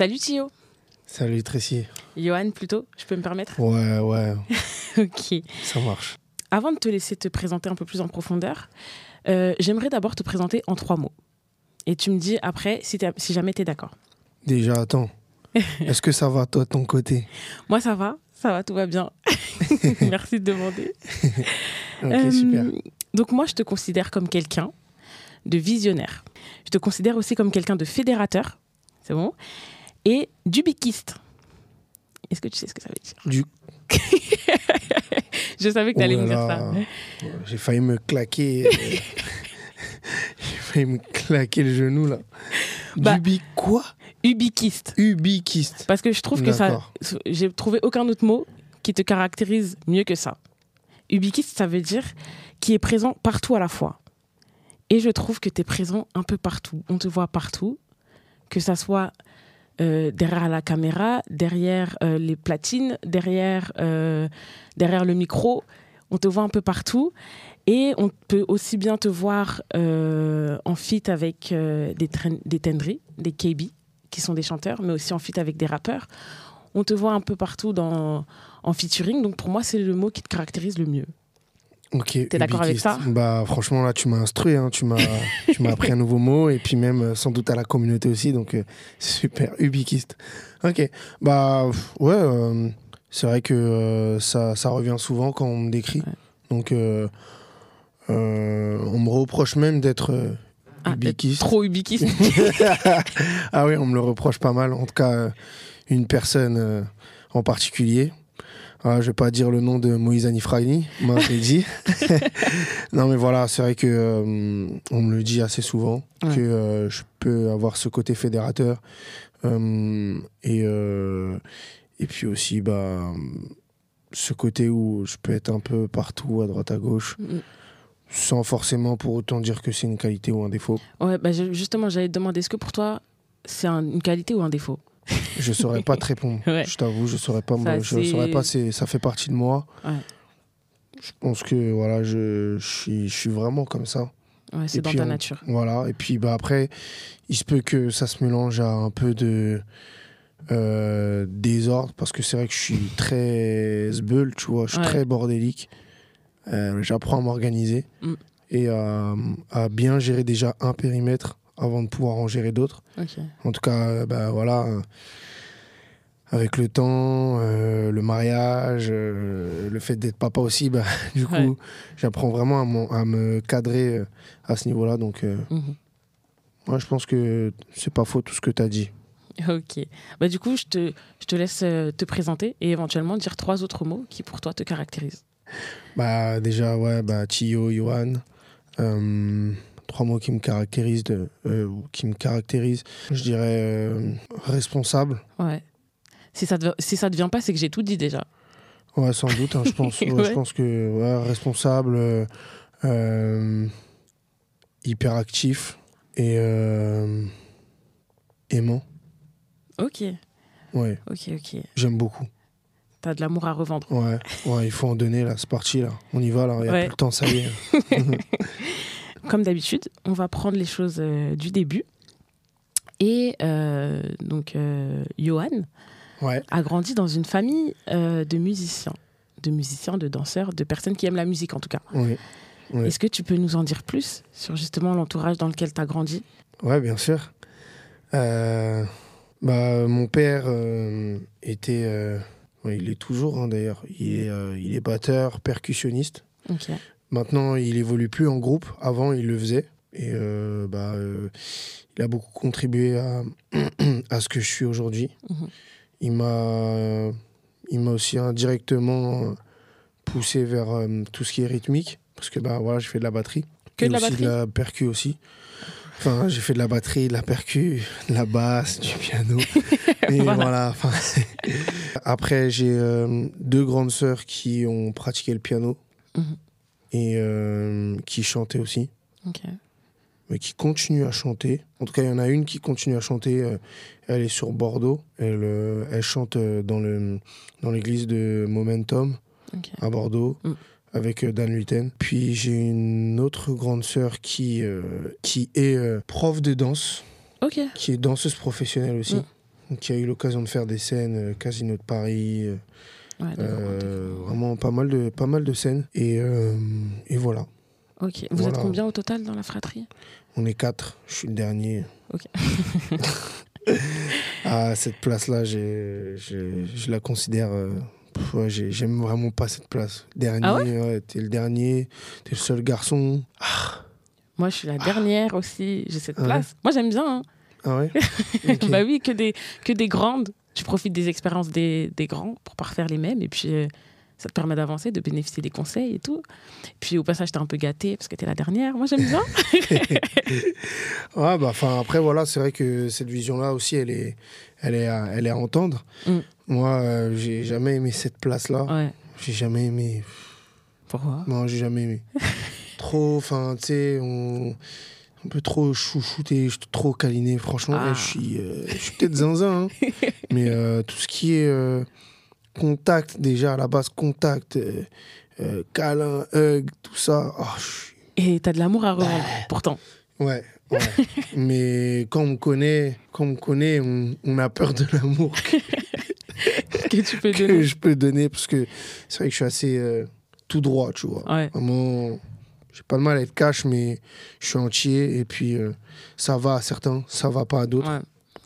Salut Thio. Salut Tracy. Johan plutôt, je peux me permettre Ouais, ouais, Ok. ça marche. Avant de te laisser te présenter un peu plus en profondeur, euh, j'aimerais d'abord te présenter en trois mots. Et tu me dis après si, jamais tu es d'accord. Déjà, attends. Est-ce que ça va, toi, de ton côté? Moi ça va, ça va, tout va bien. Merci de demander. Ok, Euh, super. Donc moi je te considère comme quelqu'un de visionnaire. Je te considère aussi comme quelqu'un de fédérateur, c'est bon, et d'ubiquiste. Est-ce que tu sais ce que ça veut dire? Du... Je savais que tu allais Oh me là dire ça. J'ai failli me claquer. euh, J'ai failli me claquer le genou, là. Bah- Dubi quoi? Ubiquiste. Ubiquiste. Parce que je trouve que ça, j'ai trouvé aucun autre mot qui te caractérise mieux que ça. Ubiquiste, ça veut dire qui est présent partout à la fois. Et je trouve que tu es présent un peu partout. On te voit partout, que ça soit euh, derrière la caméra, derrière euh, les platines, derrière, euh, derrière le micro. On te voit un peu partout. Et on peut aussi bien te voir en feat avec des, des des KB, qui sont des chanteurs, mais aussi en feat avec des rappeurs. On te voit un peu partout dans, en featuring. Donc pour moi, c'est le mot qui te caractérise le mieux. Ok. T'es d'accord avec ça? Bah, franchement, là, tu m'as instruit. Hein. Tu m'as tu m'as appris un nouveau mot. Et puis, même, euh, sans doute, à la communauté aussi. Donc, euh, super. Ubiquiste. Ok. Bah, ouais. euh, c'est vrai que euh, ça, ça revient souvent quand on me décrit. Ouais. Donc, on me reproche même d'être Ah, ubiquiste. Trop ubiquiste. ah oui, on me le reproche pas mal. En tout cas, une personne en particulier. Ah, je vais pas dire le nom de Moïse Anifrani, moi je l'ai dit. non mais voilà, c'est vrai que euh, on me le dit assez souvent Ouais. que euh, je peux avoir ce côté fédérateur Euh, et euh, et puis aussi bah ce côté où je peux être un peu partout à droite à gauche Mm. sans forcément pour autant dire que c'est une qualité ou un défaut. ouais, bah, justement, j'allais te demander, est-ce que pour toi, c'est un- une qualité ou un défaut? Je saurais pas te répondre. Ouais. Je t'avoue, je saurais pas. Ça, je saurais pas. Ça fait partie de moi. Ouais. Je pense que voilà, je, je suis, je suis vraiment comme ça. Ouais, c'est dans ta on- nature. Voilà. Et puis bah après, il se peut que ça se mélange à un peu de euh, désordre parce que c'est vrai que je suis très sbeul, tu vois. Je suis très bordélique. Euh, j'apprends à m'organiser Mm. et à, à bien gérer déjà un périmètre avant de pouvoir en gérer d'autres. En tout cas, euh, bah, voilà, euh, avec le temps, euh, le mariage, euh, le fait d'être papa aussi, bah, du coup, Ouais. j'apprends vraiment à, à me cadrer à ce niveau-là. Donc, euh, Mhm. moi, je pense que c'est pas faux tout ce que tu as dit. Ok. Bah, du coup, je te, je te laisse te présenter et éventuellement dire trois autres mots qui pour toi te caractérisent. Bah, déjà, ouais, bah, Tio, Johan. Trois mots qui me caractérisent, de, euh, qui me caractérisent. Je dirais euh, responsable. Ouais. Si ça ne si ça te vient pas, c'est que j'ai tout dit déjà. Ouais, sans doute, hein, je pense. ouais, Ouais. Je pense que ouais, responsable, euh, euh, hyperactif et euh, aimant. Ok. Ouais, Ok, ok. j'aime beaucoup. T'as de l'amour à revendre. Ouais, ouais, il faut en donner là, c'est parti là. On y va là, il n'y a Ouais. plus le temps, ça y est. Comme d'habitude, on va prendre les choses euh, du début. Et euh, donc, euh, Johan Ouais, a grandi dans une famille de musiciens. De musiciens, de danseurs, de personnes qui aiment la musique en tout cas. Est-ce que tu peux nous en dire plus sur justement l'entourage dans lequel tu as grandi? Ouais, bien sûr. Bah, mon père était, il est toujours hein, d'ailleurs, il est, il est batteur, percussionniste. Ok. Maintenant, il évolue plus en groupe. Avant, il le faisait. Et euh, bah, euh, il a beaucoup contribué à, à ce que je suis aujourd'hui. Mhm. Il m'a il m'a aussi indirectement euh, poussé vers euh, tout ce qui est rythmique. Parce que bah, voilà, je fais de la batterie. Que Et de la aussi batterie? de la percu aussi. Enfin, j'ai fait de la batterie, de la percu, de la basse, du piano. Et Voilà. Après, j'ai deux grandes sœurs qui ont pratiqué le piano Mhm. Et euh, qui chantaient aussi, Ok. mais qui continuent à chanter. En tout cas, il y en a une qui continue à chanter. euh, elle est sur Bordeaux. Elle, euh, elle chante dans le dans l'église de Momentum à Bordeaux. Mm. Avec Dan Luiten. Puis j'ai une autre grande sœur qui, qui est prof de danse, Ok. qui est danseuse professionnelle aussi. Mm. Y a eu l'occasion de faire des scènes, Casino de Paris, Ouais, euh, vraiment pas mal, de, pas mal de scènes. Et, euh, et voilà, Ok. Vous êtes combien au total dans la fratrie? On est quatre, je suis le dernier. Ok. à cette place-là, je la considère. euh, ouais, J'aime vraiment pas cette place. Dernier, Ah ouais, t'es le dernier, t'es le seul garçon. Moi, je suis la dernière aussi. J'ai cette Ah place. Moi, j'aime bien. hein. Ah ouais? Bah oui, que des, que des grandes. Tu profites des expériences des, des grands pour pas refaire les mêmes. Et puis, euh, ça te permet d'avancer, de bénéficier des conseils et tout. Puis, au passage, t'es un peu gâtée parce que t'es la dernière. Moi, j'aime bien. Ouais, bah, enfin, après, voilà, c'est vrai que cette vision-là aussi, elle est, elle est, à, elle est à entendre. Mm. Moi, euh, j'ai jamais aimé cette place-là. Ouais. J'ai jamais aimé. Pourquoi? Non, j'ai jamais aimé. trop, enfin, tu sais, on. Un peu trop chouchouté, trop câliné. Franchement, Ah. je suis, euh, suis peut-être zinzin, hein. mais euh, tout ce qui est euh, contact, déjà à la base, contact, euh, câlin, hug, tout ça, oh, Et t'as de l'amour à revendre, pourtant. Ouais, ouais. mais quand on me connaît, quand on connaît, on, on a peur de l'amour que, que tu peux que donner. je peux donner parce que c'est vrai que je suis assez tout droit, tu vois. Ouais. Vraiment, j'ai pas de mal à être cash, mais je suis entier et puis euh, ça va à certains, ça va pas à d'autres. ouais.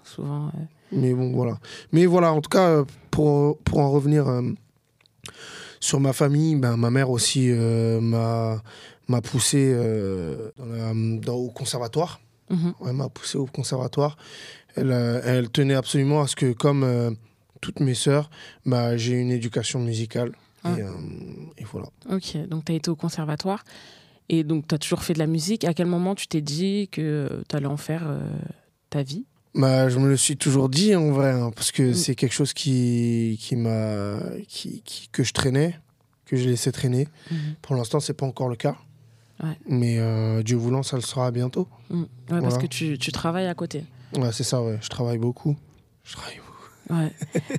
Souvent. ouais. Mais bon, voilà. Mais voilà, en tout cas, euh, pour, pour en revenir euh, sur ma famille, ben, ma mère aussi euh, m'a m'a poussé dans la- dans- au conservatoire. Mhm. Ouais, m'a poussé au conservatoire. Elle, elle tenait absolument à ce que, comme toutes mes sœurs, bah, j'ai une éducation musicale. Ah. Et, euh, et voilà. Ok, donc tu as été au conservatoire et donc tu as toujours fait de la musique. À quel moment tu t'es dit que tu allais en faire euh, ta vie? Bah, je me le suis toujours dit en vrai, hein, parce que Mm. c'est quelque chose qui, qui m'a, qui, qui- que je traînais, que je laissais traîner. Pour l'instant, c'est pas encore le cas. Ouais. Mais euh, Dieu voulant, ça le sera bientôt. Mm. Ouais, Parce que tu, tu travailles à côté. Ouais, c'est ça, ouais. Je travaille beaucoup. Je travaille beaucoup. Ouais.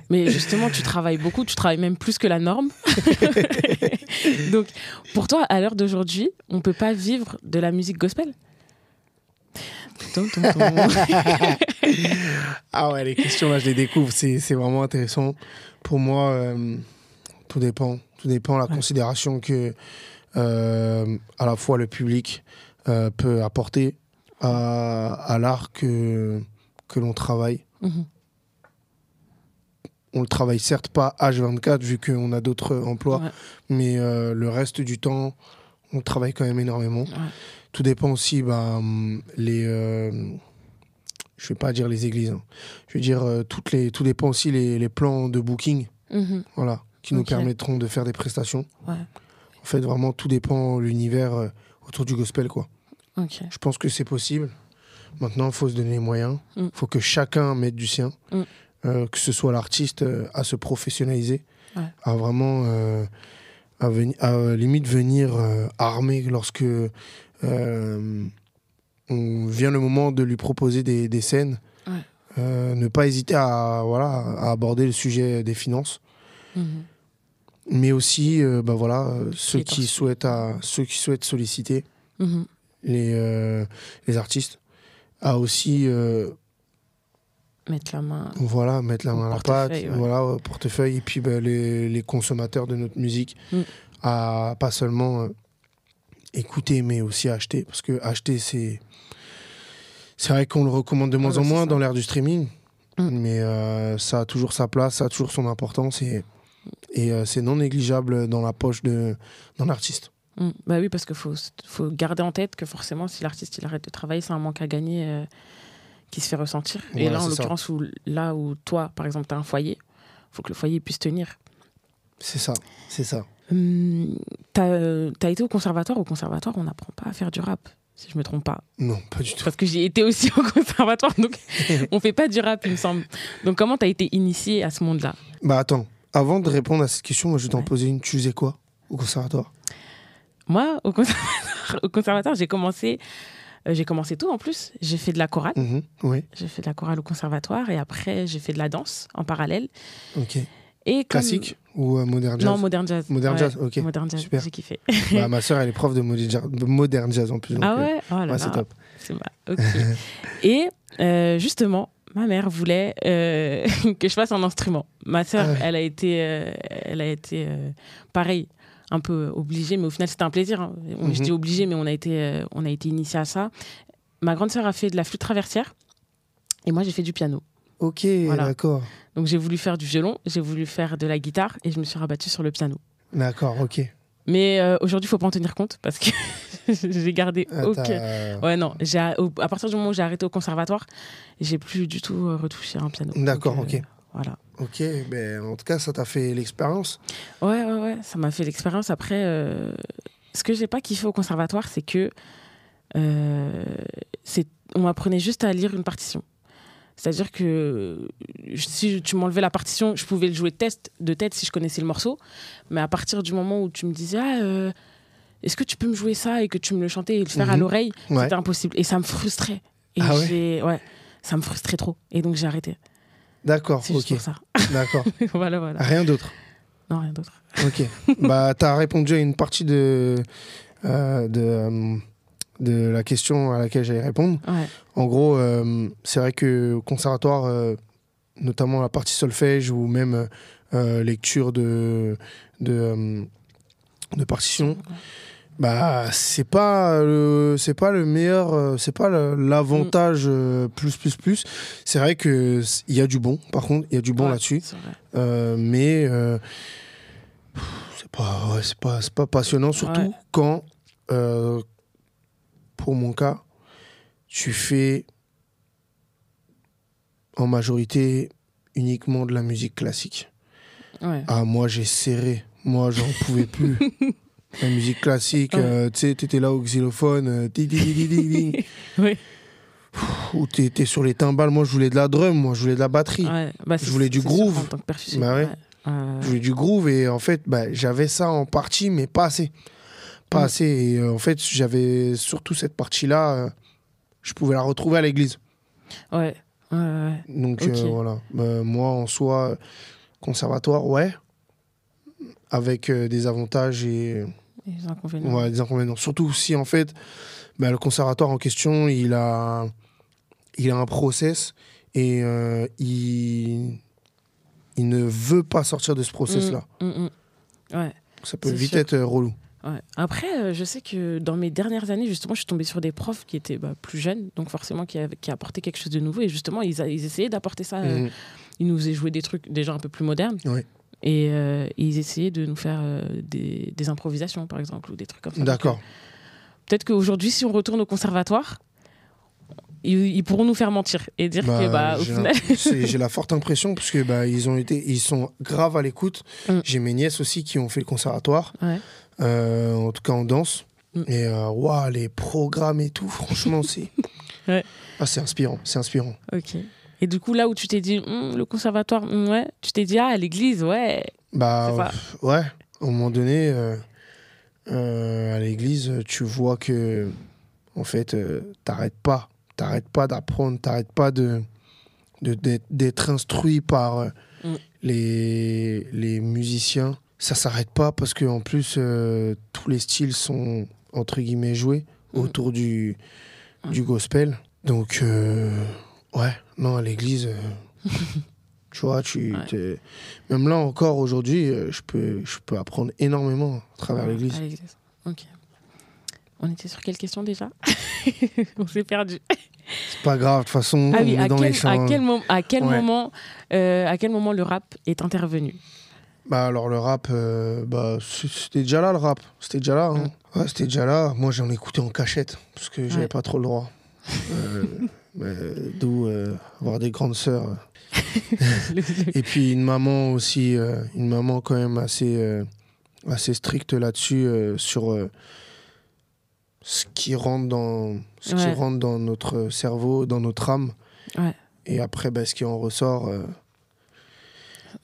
Mais justement, tu travailles beaucoup, tu travailles même plus que la norme. donc, pour toi, à l'heure d'aujourd'hui, on peut pas vivre de la musique gospel? Ah ouais, les questions là, je les découvre. C'est vraiment intéressant. Pour moi, euh, tout dépend. Tout dépend de la Ouais. considération que euh, à la fois le public euh, peut apporter à, à l'art que, que l'on travaille. Mhm. On le travaille certes pas H24 vu qu'on a d'autres emplois, Ouais. mais euh, le reste du temps, on travaille quand même énormément. Ouais. Tout dépend aussi, bah, les. euh, je vais pas dire les églises. hein. Je veux dire, euh, toutes les, tout dépend aussi les, les plans de booking, Mhm. voilà, qui nous permettront de faire des prestations. Ouais. En fait, vraiment, tout dépend l'univers euh, autour du gospel, quoi. Ok. Je pense que c'est possible. Maintenant, il faut se donner les moyens. Il Mm. faut que chacun mette du sien. Mm. Euh, que ce soit l'artiste euh, à se professionnaliser, Ouais. à vraiment, euh, à, à, euh, limite venir armé lorsque on vient le moment de lui proposer des, des scènes. Ouais. Ne pas hésiter à, voilà, à aborder le sujet des finances Mhm. mais aussi bah voilà ceux qui souhaitent à, ceux qui souhaitent solliciter Mhm. les les artistes à aussi Mettre la main. voilà mettre la main à la pâte ouais. voilà au portefeuille et puis bah, les, les consommateurs de notre musique Mm. à pas seulement euh, écouter mais aussi acheter parce que acheter c'est c'est vrai qu'on le recommande de moins Ouais, en bah, c'est moins ça. dans l'ère du streaming Mm. mais euh, ça a toujours sa place ça a toujours son importance et et euh, c'est non négligeable dans la poche de d'un artiste Mm. Bah oui, parce qu'il faut, faut garder en tête que forcément, si l'artiste il arrête de travailler, c'est un manque à gagner qui se fait ressentir. Et là, en l'occurrence, où, là où toi, par exemple, tu as un foyer, il faut que le foyer puisse tenir. C'est ça, c'est ça. Hum, tu as, été au conservatoire. Au conservatoire, on n'apprend pas à faire du rap, si je me trompe pas. Non, pas du tout. Parce que j'ai été aussi au conservatoire, donc on fait pas du rap, il me semble. Donc comment tu as été initié à ce monde-là? Bah attends, avant de répondre à cette question, moi je vais t'en Ouais. poser une. Tu faisais quoi au conservatoire? Moi, au conservatoire, au conservatoire j'ai commencé, euh, j'ai commencé tout en plus. J'ai fait de la chorale. Mhm, Oui, J'ai fait de la chorale au conservatoire et après j'ai fait de la danse en parallèle. ok. Et comme- Classique ou euh, modern jazz? Non, modern jazz. Modern Ouais, jazz, ok. Modern jazz, Super. j'ai kiffé. Bah, ma soeur, elle est prof de modern jazz, de modern jazz en plus. donc, ah euh, ouais? Oh ouais, c'est top. c'est ma- ok. et euh, justement, ma mère voulait que je fasse un instrument. Ma sœur, Ah ouais. elle a été, elle a été pareil, un peu obligée, mais au final c'était un plaisir. hein. On- Je Mhm. dis obligée, mais on a été, euh, on a été initié à ça. Ma grande sœur a fait de la flûte traversière et moi j'ai fait du piano. Ok, Voilà. d'accord. Donc j'ai voulu faire du violon, j'ai voulu faire de la guitare et je me suis rabattue sur le piano. D'accord, ok. Mais euh, aujourd'hui, il faut pas en tenir compte parce que j'ai gardé Ah, aucun. Ouais, non. j'ai- À partir du moment où j'ai arrêté au conservatoire, j'ai plus du tout euh, retouché un piano. D'accord, euh, ok. Voilà. Ok, ben, en tout cas, ça t'a fait l'expérience. Ouais, ouais, ouais. Ça m'a fait l'expérience. Après, euh, ce que j'ai pas kiffé au conservatoire, c'est que euh, on m'apprenait juste à lire une partition. C'est-à-dire que si tu m'enlevais la partition, je pouvais le jouer de test, de tête si je connaissais le morceau. Mais à partir du moment où tu me disais, ah, euh, est-ce que tu peux me jouer ça et que tu me le chantais et le faire à Mhm. l'oreille, Ouais. c'était impossible. Et ça me frustrait. Et Ah ouais? ouais, ça me frustrait trop. Et donc j'ai arrêté. D'accord, juste ok. pour ça. D'accord. voilà, voilà. Rien d'autre. Non, rien d'autre. Ok. bah, t'as répondu à une partie de, euh, de, euh, de la question à laquelle j'allais répondre. Ouais. En gros, euh, c'est vrai que au conservatoire, notamment la partie solfège ou même lecture de, de, de partition, bah c'est pas le c'est pas le meilleur euh, c'est pas l'avantage euh, plus plus plus. C'est vrai que il y a du bon par contre il y a du bon Ouais, là-dessus. euh, mais euh, c'est pas ouais, c'est pas c'est pas passionnant surtout Ouais. quand euh, pour mon cas tu fais en majorité uniquement de la musique classique. Ah moi j'ai serré. Moi j'en pouvais plus la musique classique euh, tu sais t'étais là au xylophone euh, di, di, di, di, di, di. Oui. ou t'étais sur les timbales moi je voulais de la drum moi je voulais de la batterie Ouais, bah, c'est- voulais du groove. En tant que percussionniste. Bah ouais. Euh, Je voulais du groove et en fait, bah, j'avais ça en partie, mais pas assez. Pas Mm. assez. Et euh, en fait, j'avais surtout cette partie-là, je pouvais la retrouver à l'église. ouais. ouais, ouais. Donc euh, voilà. Euh, moi, en soi, conservatoire, ouais. Avec euh, des avantages et Les inconvénients. ouais, des inconvénients. Surtout si en fait, bah, le conservatoire en question, il a, il a un process et euh, il, il ne veut pas sortir de ce process-là. Mm, mm, mm. Ouais. Ça peut vite sûr. être euh, relou. Ouais. Après, euh, je sais que dans mes dernières années, justement, je suis tombée sur des profs qui étaient bah, plus jeunes, donc forcément qui, apportaient quelque chose de nouveau. Et justement, ils, a- ils essayaient d'apporter ça. euh. Ils nous faisaient jouer des trucs déjà un peu plus modernes. Ouais. Et euh, ils essayaient de nous faire euh, des, des improvisations, par exemple, ou des trucs comme ça. D'accord. Peut-être qu'aujourd'hui, si on retourne au conservatoire, ils, ils pourront nous faire mentir et dire que, bah, au j'ai final. j'ai la forte impression parce que bah, ils ont été, ils sont grave à l'écoute. Mm. J'ai mes nièces aussi qui ont fait le conservatoire, Ouais. euh, en tout cas en danse. Mm. Et waouh, les programmes et tout, franchement, c'est Ouais. ah, c'est inspirant, c'est inspirant. Ok. Et du coup, là où tu t'es dit, Hum, le conservatoire, hum, ouais, tu t'es dit, ah, l'église, ouais. Bah ouais, un moment donné, euh, euh, à l'église, tu vois que en fait, euh, t'arrêtes pas, t'arrêtes pas d'apprendre, t'arrêtes pas de d'être instruit par euh, Mm. les les musiciens. Ça s'arrête pas parce que en plus tous les styles sont entre guillemets joués autour du Mm. du gospel. Donc ouais, non à l'église. euh, Tu vois, tu, Ouais. même là encore aujourd'hui, euh, je peux, je peux apprendre énormément à travers Ouais, l'église. à l'église. Ok. On était sur quelle question déjà? On s'est perdu. C'est pas grave, de toute façon, Ah on oui, est à dans quel, les champs. à quel, mom- à quel Ouais. moment, euh, à quel moment le rap est intervenu? Bah alors le rap, euh, bah, c'était déjà là le rap, c'était déjà là. hein. Ouais, c'était déjà là. Moi j'en écoutais en cachette parce que j'avais Ouais. pas trop le droit. Euh, mais D'où euh, avoir des grandes sœurs. Et puis une maman aussi, euh, une maman quand même assez, euh, assez stricte là-dessus euh, sur euh, ce qui rentre dans, ce qui rentre dans notre cerveau, dans notre âme. Ouais. Et après, bah, ce qui en ressort. euh,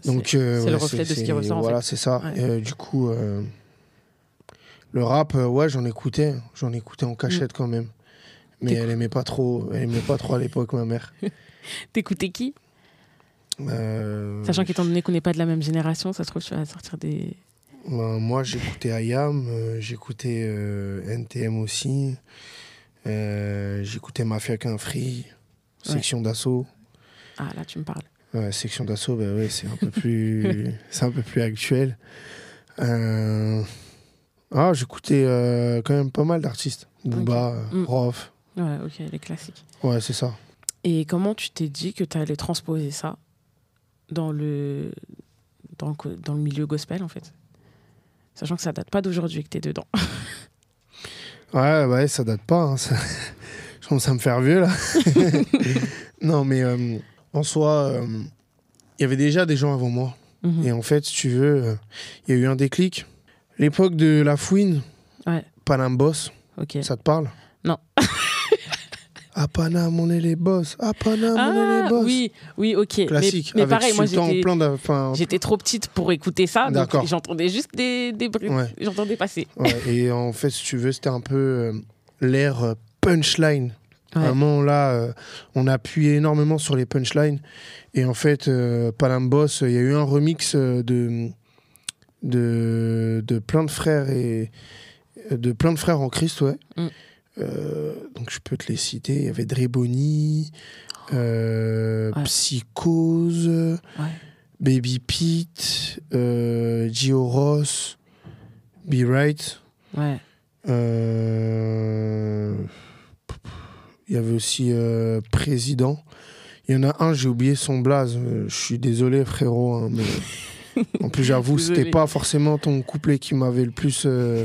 c'est- donc euh, c'est le reflet de ce qui ressort, en Voilà, c'est ça. Et, euh, du coup, euh, le rap, euh, ouais, j'en écoutais, j'en écoutais en cachette quand même. Mais elle aimait pas trop, elle aimait pas trop à l'époque ma mère. T'écoutais qui? Euh, Sachant qu'étant donné qu'on n'est pas de la même génération, ça se trouve, tu vas sortir des. Ben, moi, j'écoutais IAM, euh, j'écoutais euh, NTM aussi, j'écoutais Mafia qu'un Free, Ouais. Section d'Assaut. Ah, là, tu me parles. Ouais, section d'assaut, bah ouais, c'est un peu plus, un peu plus actuel. Ah, j'écoutais quand même pas mal d'artistes. Booba, Mm. Rof. Ouais, ok, les classiques. Ouais, c'est ça. Et comment tu t'es dit que tu allais transposer ça dans le, dans, le, dans le milieu gospel, en fait? Sachant que ça date pas d'aujourd'hui que tu es dedans. Ouais, ouais, ça date pas. hein, ça... Je commence à me faire vieux, là. non, mais euh, en soi, euh, il y avait déjà des gens avant moi. Mhm. Et en fait, si tu veux, euh, il y a eu un déclic. L'époque de La Fouine, Ouais. Panam Boss, Ok. ça te parle? Non. À Panam, on est les boss. À Panam, on est Ah, les boss. oui, oui, ok. Classique. Mais, pareil, moi, j'étais trop petite pour écouter ça. D'accord. j'entendais juste des, des bruits. Ouais. J'entendais passer. Ouais, et en fait, si tu veux, c'était un peu euh, l'ère euh, punchline. Ouais. Vraiment, là, euh, on a appuyé énormément sur les punchlines. Et en fait, euh, Boss, il y a eu un remix euh, de, de, de plein de frères et de plein de frères en Christ, ouais. Mm. Euh, donc, je peux te les citer. Il y avait Dreboni, euh, Ouais. Psychose, Ouais. Baby Pete, euh, Gio Ross, Be Right. Ouais. Euh, Il y avait aussi euh, Président. Il y en a un, j'ai oublié son blaze. Je suis désolé, frérot. hein, mais... en plus, j'avoue, c'était pas forcément ton couplet qui m'avait le plus euh,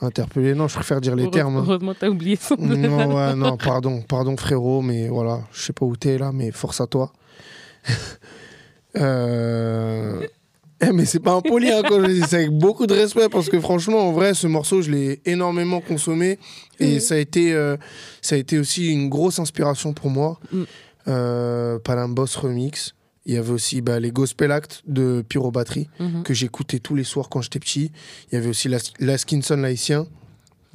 interpellé. Non, je préfère dire les termes. Heureusement, t'as oublié son Non, ouais, non, pardon, pardon, frérot, mais voilà, je sais pas où t'es là, mais force à toi. Euh, eh, mais c'est pas impoli hein, quand je dis, c'est avec beaucoup de respect parce que franchement, en vrai, ce morceau, je l'ai énormément consommé et ça a été, euh, ça a été aussi une grosse inspiration pour moi. Mhm. Euh, Palam Boss Remix. Il y avait aussi bah, les Gospel Act de Pyro Battery Mhm. que j'écoutais tous les soirs quand j'étais petit. Il y avait aussi Las- Laskinson Laïcien.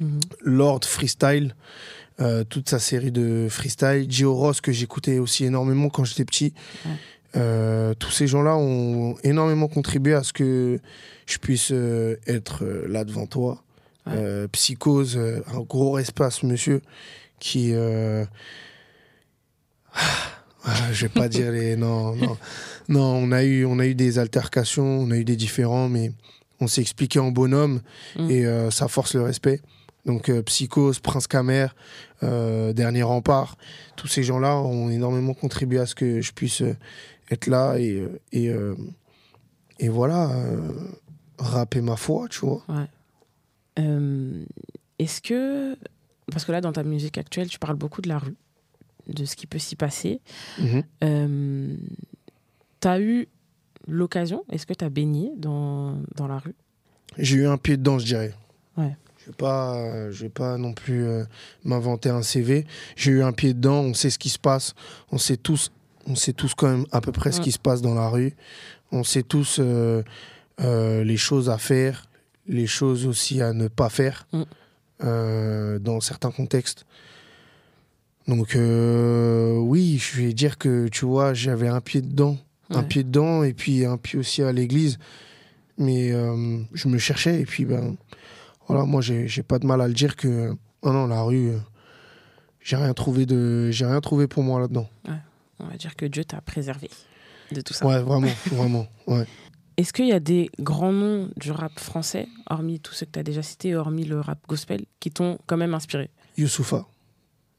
Mhm. Lord Freestyle, euh, toute sa série de freestyle. Gio Ross, que j'écoutais aussi énormément quand j'étais petit. Ouais. Euh, tous ces gens-là ont énormément contribué à ce que je puisse euh, être euh, là devant toi. Ouais. Psychose, un gros espace, monsieur, qui. Ah, je vais pas dire les. Non, non. Non, on a, eu, on a eu des altercations, on a eu des différends, mais on s'est expliqué en bonhomme Mm. et euh, ça force le respect. Donc euh, Psychose, Prince Kamer, euh, Dernier Rempart, tous ces gens-là ont énormément contribué à ce que je puisse euh, être là et, et, et voilà, rapper ma foi, tu vois. Euh, Est-ce que. Parce que là, dans ta musique actuelle, tu parles beaucoup de la rue, de ce qui peut s'y passer. Mhm. Euh, tu as eu l'occasion, est-ce que tu as baigné dans, dans la rue? J'ai eu un pied dedans, je dirais. Ouais. Je vais pas, je vais pas non plus euh, m'inventer un CV. J'ai eu un pied dedans. On sait ce qui se passe. On sait tous, on sait tous quand même à peu près ce qui se passe dans la rue. On sait tous euh, les choses à faire, les choses aussi à ne pas faire Mm. dans certains contextes. Donc euh, oui, je vais dire que tu vois, j'avais un pied dedans, un Ouais. pied dedans et puis un pied aussi à l'église. Mais euh, je me cherchais et puis ben voilà, moi j'ai pas de mal à le dire que oh non la rue, euh, j'ai rien trouvé de, j'ai rien trouvé pour moi là-dedans. On va dire que Dieu t'a préservé de tout ça. Ouais, vraiment, vraiment, ouais. Est-ce qu'il y a des grands noms du rap français, hormis tous ceux que tu as déjà cités, hormis le rap gospel, qui t'ont quand même inspiré? Youssoufa,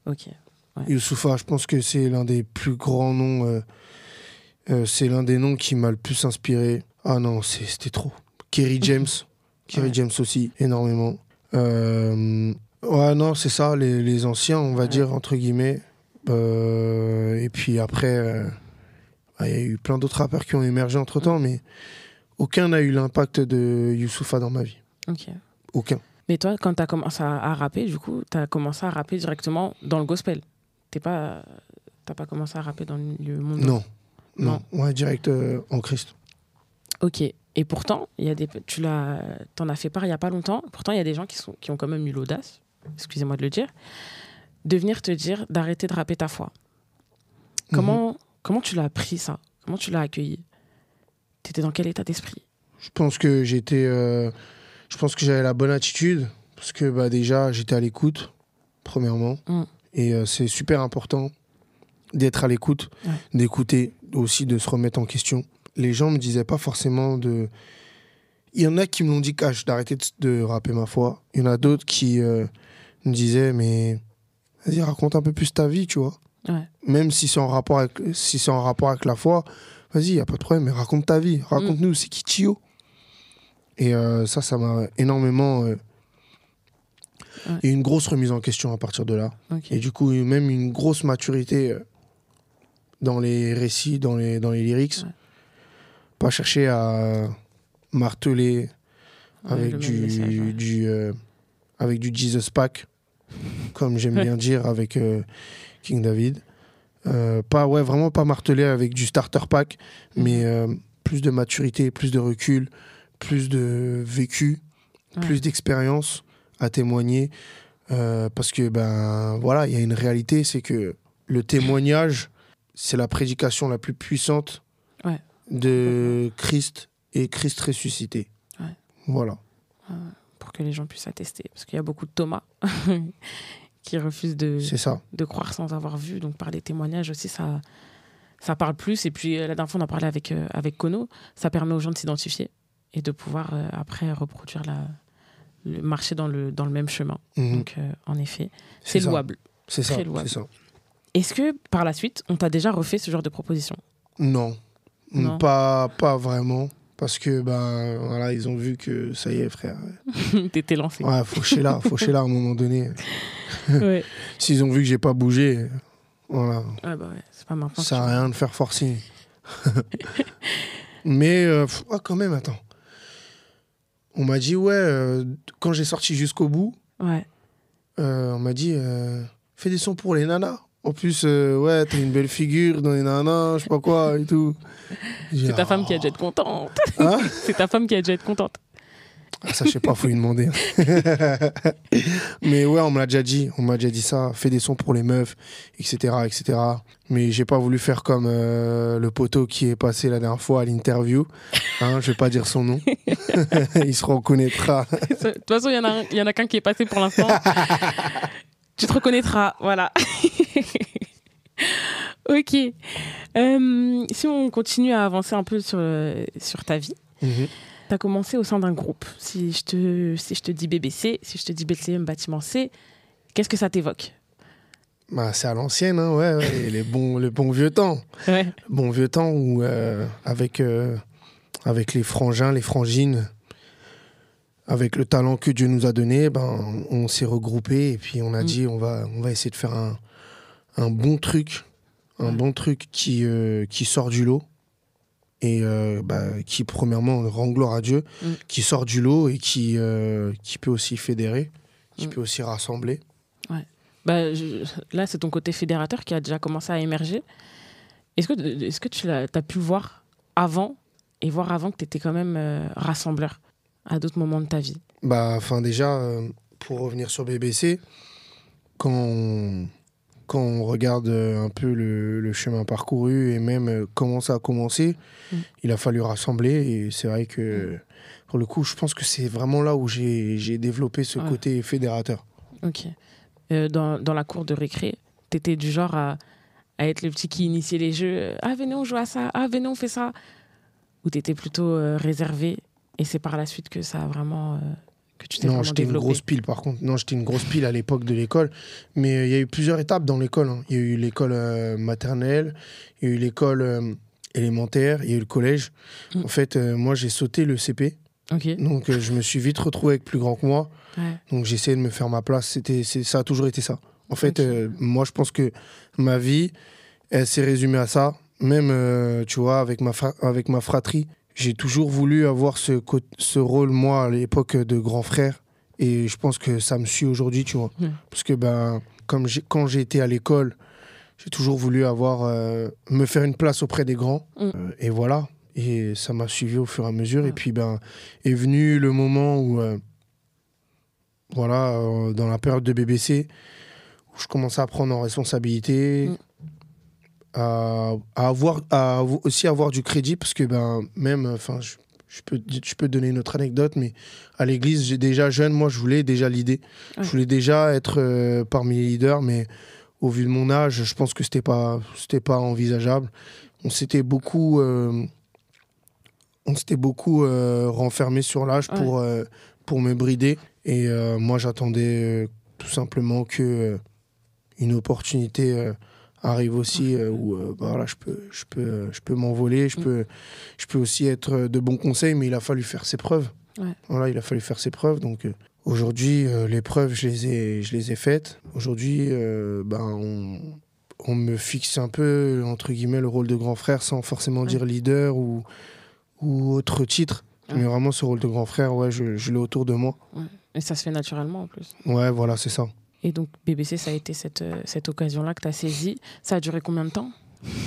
Ok. Youssoufa, je pense que c'est l'un des plus grands noms. euh, euh, c'est l'un des noms qui m'a le plus inspiré. Ah non, c'était trop. Kerry James, Kerry Ouais. James aussi, énormément. Euh, ouais, non, c'est ça, les, les anciens, on va Ouais. dire, entre guillemets. Euh, et puis après, il y a eu plein d'autres rappeurs qui ont émergé entre temps, mais aucun n'a eu l'impact de Youssoufa dans ma vie. Ok. Aucun. Mais toi, quand tu as commencé à, à rapper, du coup, tu as commencé à rapper directement dans le gospel. Tu pas, t'as pas commencé à rapper dans le monde Non. Non. Ouais, direct euh, en Christ. Ok. Et pourtant, il y a des, tu l'as, t'en as fait part il y a pas longtemps. Pourtant, il y a des gens qui sont, qui ont quand même eu l'audace, excusez-moi de le dire, de venir te dire d'arrêter de rapper ta foi. Comment, comment tu l'as pris ça? Comment tu l'as accueilli? T'étais dans quel état d'esprit? Je pense que j'étais, euh, je pense que j'avais la bonne attitude parce que bah déjà j'étais à l'écoute premièrement Mm. Et euh, c'est super important. d'être à l'écoute, d'écouter, aussi de se remettre en question. Les gens me disaient pas forcément de. Il y en a qui me l'ont dit cash d'arrêter de, rapper ma foi. Il y en a d'autres qui euh, me disaient mais vas-y raconte un peu plus ta vie, tu vois. Même si c'est en rapport avec si c'est en rapport avec la foi, vas-y, y a pas de problème, mais raconte ta vie, raconte-nous c'est qui Tio? Et euh, ça, ça m'a énormément et une grosse remise en question à partir de là. Et du coup, même une grosse maturité euh, dans les récits, dans les, dans les lyrics. Pas chercher à marteler avec, du, du euh, avec du Jesus Pack, comme j'aime bien dire avec euh, King David. pas, ouais, vraiment pas marteler avec du starter pack, mhm. mais plus de maturité, plus de recul, plus de vécu, plus d'expérience à témoigner. Euh, parce que, ben voilà, il y a une réalité, c'est que le témoignage, c'est la prédication la plus puissante de Christ et Christ ressuscité. Voilà. pour que les gens puissent attester. Parce qu'il y a beaucoup de Thomas qui refusent de, de croire sans avoir vu. Donc par les témoignages aussi, ça, ça parle plus. Et puis la dernière fois, on a parlé avec, euh, avec Kono. Ça permet aux gens de s'identifier et de pouvoir euh, après reproduire la, marcher dans le, dans le même chemin. Mhm. Donc, euh, en effet, c'est louable. C'est ça. Est-ce que par la suite, on t'a déjà refait ce genre de proposition? Non. Pas, pas vraiment. Parce que, ben, voilà, ils ont vu que ça y est, frère. T'étais lancé. Ouais, faucher là, faucher là à un moment donné. S'ils ont vu que j'ai pas bougé, voilà. Ouais, bah ouais, c'est pas maintenant. Ça à rien de faire forcing. Mais, euh, ah, quand même, attends on m'a dit, ouais, euh, quand j'ai sorti jusqu'au bout, ouais. Euh, on m'a dit, euh, fais des sons pour les nanas. En plus, ouais, t'as une belle figure dans les nanas, je sais pas quoi et tout. C'est ta femme qui a dû être contente. Hein? C'est ta femme qui a dû être contente. Ah, ça, je sais pas, faut lui demander. mais ouais, on m'a déjà dit, on m'a déjà dit ça, fais des sons pour les meufs, etc., etc. Mais j'ai pas voulu faire comme euh, le poteau qui est passé la dernière fois à l'interview. Hein, je vais pas dire son nom. il se reconnaîtra. De toute façon, il y en a, y en a qu'un qui est passé pour l'instant. tu te reconnaîtras, voilà. ok. Euh, si on continue à avancer un peu sur, sur ta vie. Mhm. Tu as commencé au sein d'un groupe. Si je, te, si je te dis BBC, si je te dis BCM Bâtiment C, qu'est-ce que ça t'évoque? Bah, C'est à l'ancienne, hein, ouais, les, bons, les bons vieux temps. Ouais. Bon vieux temps où, euh, avec, euh, avec les frangins, les frangines, avec le talent que Dieu nous a donné, ben, on s'est regroupé et puis on a mm. dit on va, on va essayer de faire un, un bon truc, un bon truc qui, euh, qui sort du lot et euh, bah, qui premièrement rend gloire à Dieu, mm. qui sort du lot et qui, euh, qui peut aussi fédérer, qui mm. peut aussi rassembler. Ouais. Bah, là, c'est ton côté fédérateur qui a déjà commencé à émerger. Est-ce que, est que tu as, as, pu voir avant et voir avant que tu étais quand même euh, rassembleur à d'autres moments de ta vie? Bah, enfin Déjà, pour revenir sur BBC, quand on, quand on regarde euh, un peu le, chemin parcouru et même euh, comment ça a commencé, mm. il a fallu rassembler. Et c'est vrai que, mm. pour le coup, je pense que c'est vraiment là où j'ai développé ce côté fédérateur. Ok. Euh, dans, dans, la cour de récré, tu étais du genre à, à, être le petit qui initiait les jeux. Ah, venez, on joue à ça. Ah, venez, on fait ça. Ou tu étais plutôt réservé et c'est par la suite que ça a vraiment non, j'étais une grosse pile par contre. Non, j'étais une grosse pile à l'époque de l'école. Mais euh, il y a eu plusieurs étapes dans l'école. Hein. Il y a eu l'école euh, maternelle, il y a eu l'école euh, élémentaire, il y a eu le collège. Mm. En fait, moi, j'ai sauté le CP. Donc, je me suis vite retrouvé avec plus grand que moi. Donc, j'ai essayé de me faire ma place. C'était, ça a toujours été ça. En fait, moi, je pense que ma vie, elle s'est résumée à ça. Même, tu vois, avec ma, avec ma fratrie, j'ai toujours voulu avoir ce, ce rôle, moi, à l'époque de grand frère. Et je pense que ça me suit aujourd'hui, tu vois. Parce que ben, comme quand j'ai été à l'école, j'ai toujours voulu avoir, euh, me faire une place auprès des grands. Mm. Euh, et voilà. Et ça m'a suivi au fur et à mesure. Et puis, ben, est venu le moment où, euh, voilà, dans la période de BBC, où je commençais à prendre en responsabilité. À, avoir, à aussi avoir du crédit parce que ben, même, enfin, je, peux, je peux donner une autre anecdote, mais à l'église, j'ai déjà jeune, moi, je voulais déjà l'idée. Je voulais déjà être euh, parmi les leaders, mais au vu de mon âge, je pense que c'était pas, c'était pas envisageable. On s'était beaucoup, euh, on s'était beaucoup euh, renfermé sur l'âge Ouais. pour, euh, pour me brider. Et moi, j'attendais tout simplement que une opportunité arrive aussi euh, où euh, bah, voilà, je peux, je peux, je peux m'envoler, je Mm. peux, je peux aussi être euh, de bons conseils, mais il a fallu faire ses preuves. Ouais. Voilà, il a fallu faire ses preuves. Donc euh, aujourd'hui, les preuves, je les ai, je les ai faites. Aujourd'hui, ben, on, on me fixe un peu, entre guillemets, le rôle de grand frère sans forcément Ouais. dire leader ou, ou autre titre. Ouais. Mais vraiment, ce rôle de grand frère, ouais, je, je l'ai autour de moi. Et ça se fait naturellement en plus. Ouais, voilà, c'est ça. Et donc, BBC, ça a été cette, euh, cette occasion-là que tu as saisie. Ça a duré combien de temps?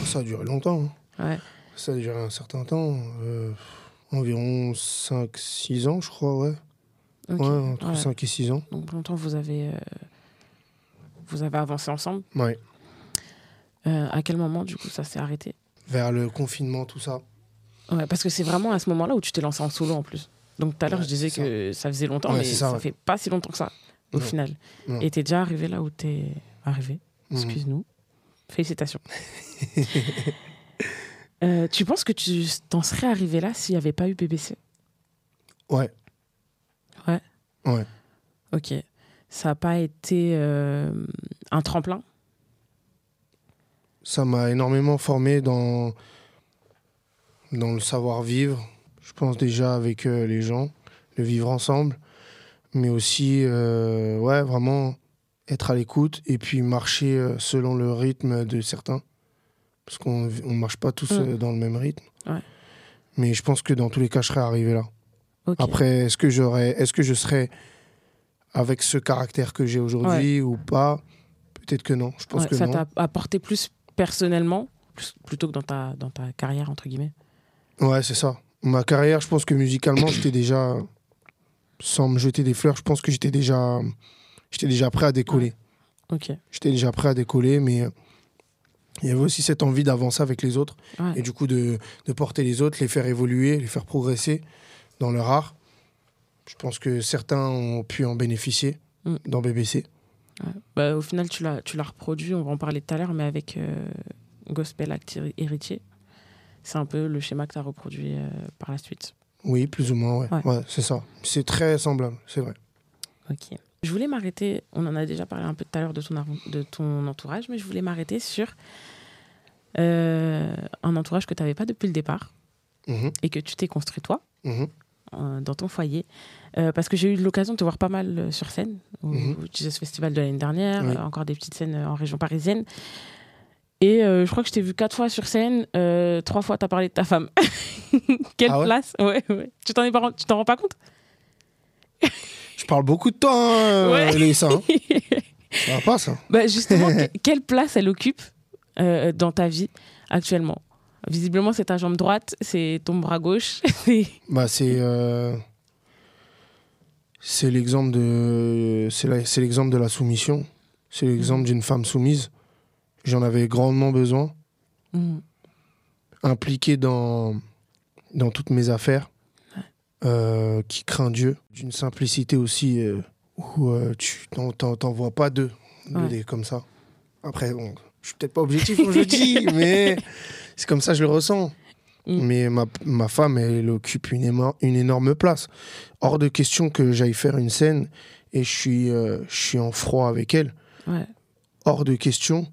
Ça a duré longtemps. hein. Ouais. Ça a duré un certain temps. euh, environ 5-6 ans, je crois, ouais. Ouais, entre Ouais. 5 et 6 ans. Donc, longtemps, vous avez, euh, vous avez avancé ensemble? Ouais. Euh, à quel moment, du coup, ça s'est arrêté? Vers le confinement, tout ça. Ouais, parce que c'est vraiment à ce moment-là où tu t'es lancé en solo en plus. Donc tout à l'heure, je disais que ça faisait longtemps, Ouais, mais ça, ça, ouais. fait pas si longtemps que ça, au final. Non. Et t'es déjà arrivé là où t'es arrivé. Mhm. Excuse-nous. Félicitations. Euh, tu penses que tu t'en serais arrivé là s'il n'y avait pas eu BBC Ouais. Ouais. Ouais. Ok. Ça n'a pas été euh, un tremplin? Ça m'a énormément formé dans, dans le savoir-vivre. Je pense déjà avec euh, les gens, le vivre ensemble. Mais aussi, euh, ouais, vraiment être à l'écoute et puis marcher euh, selon le rythme de certains. Parce qu'on ne marche pas tous Mm. euh, dans le même rythme. Ouais. Mais je pense que dans tous les cas, je serais arrivé là. Après, est-ce que j'aurais, est-ce que je serais avec ce caractère que j'ai aujourd'hui ou pas? Peut-être que non. Je pense que ça t'a apporté plus personnellement plus- plutôt que dans ta, dans ta carrière, entre guillemets? Ouais, c'est ça. Ma carrière, je pense que musicalement, j'étais déjà, sans me jeter des fleurs, je pense que j'étais déjà, j'étais déjà prêt à décoller. Ok. J'étais déjà prêt à décoller, mais il y avait aussi cette envie d'avancer avec les autres Ouais. et du coup de, de porter les autres, les faire évoluer, les faire progresser dans leur art. Je pense que certains ont pu en bénéficier Mm. dans BBC. Ouais. Bah, au final, tu l'as, tu l'as reproduit, on va en parler tout à l'heure, mais avec euh, Gospel Act Héri- Héritier. C'est un peu le schéma que tu as reproduit euh, par la suite. Oui, plus ou moins, ouais. Ouais. Ouais, c'est ça. C'est très semblable, c'est vrai. Ok. Je voulais m'arrêter, on en a déjà parlé un peu tout à l'heure de ton, de ton entourage, mais je voulais m'arrêter sur euh, un entourage que tu n'avais pas depuis le départ Mhm, et que tu t'es construit toi, mhm. euh, dans ton foyer. Euh, parce que j'ai eu l'occasion de te voir pas mal euh, sur scène, au, au Jesus Festival de l'année dernière, Oui. encore des petites scènes en région parisienne. Et euh, je crois que je t'ai vu quatre fois sur scène, euh, trois fois tu as parlé de ta femme. Quelle Ah ouais place ouais, ouais. Tu t'en es pas ren- tu t'en rends pas compte? Je parle beaucoup de temps, hein. Léissa, hein. Ça va pas, ça. Bah justement, que- quelle place elle occupe euh, dans ta vie actuellement? Visiblement, c'est ta jambe droite, c'est ton bras gauche. Bah, c'est euh, c'est l'exemple de c'est l'exemple de la soumission. C'est l'exemple d'une femme soumise. J'en avais grandement besoin, Mhm. impliquée dans dans toutes mes affaires, euh, qui craint Dieu, d'une simplicité aussi euh, où euh, tu t'en- vois pas deux, deux Ouais. comme ça. Après, bon, je suis peut-être pas objectif quand je dis, mais c'est comme ça que je le ressens. Mm. Mais ma, ma femme, elle occupe une, une énorme place. Hors de question que j'aille faire une scène et je suis, euh, je suis en froid avec elle. Ouais. Hors de question.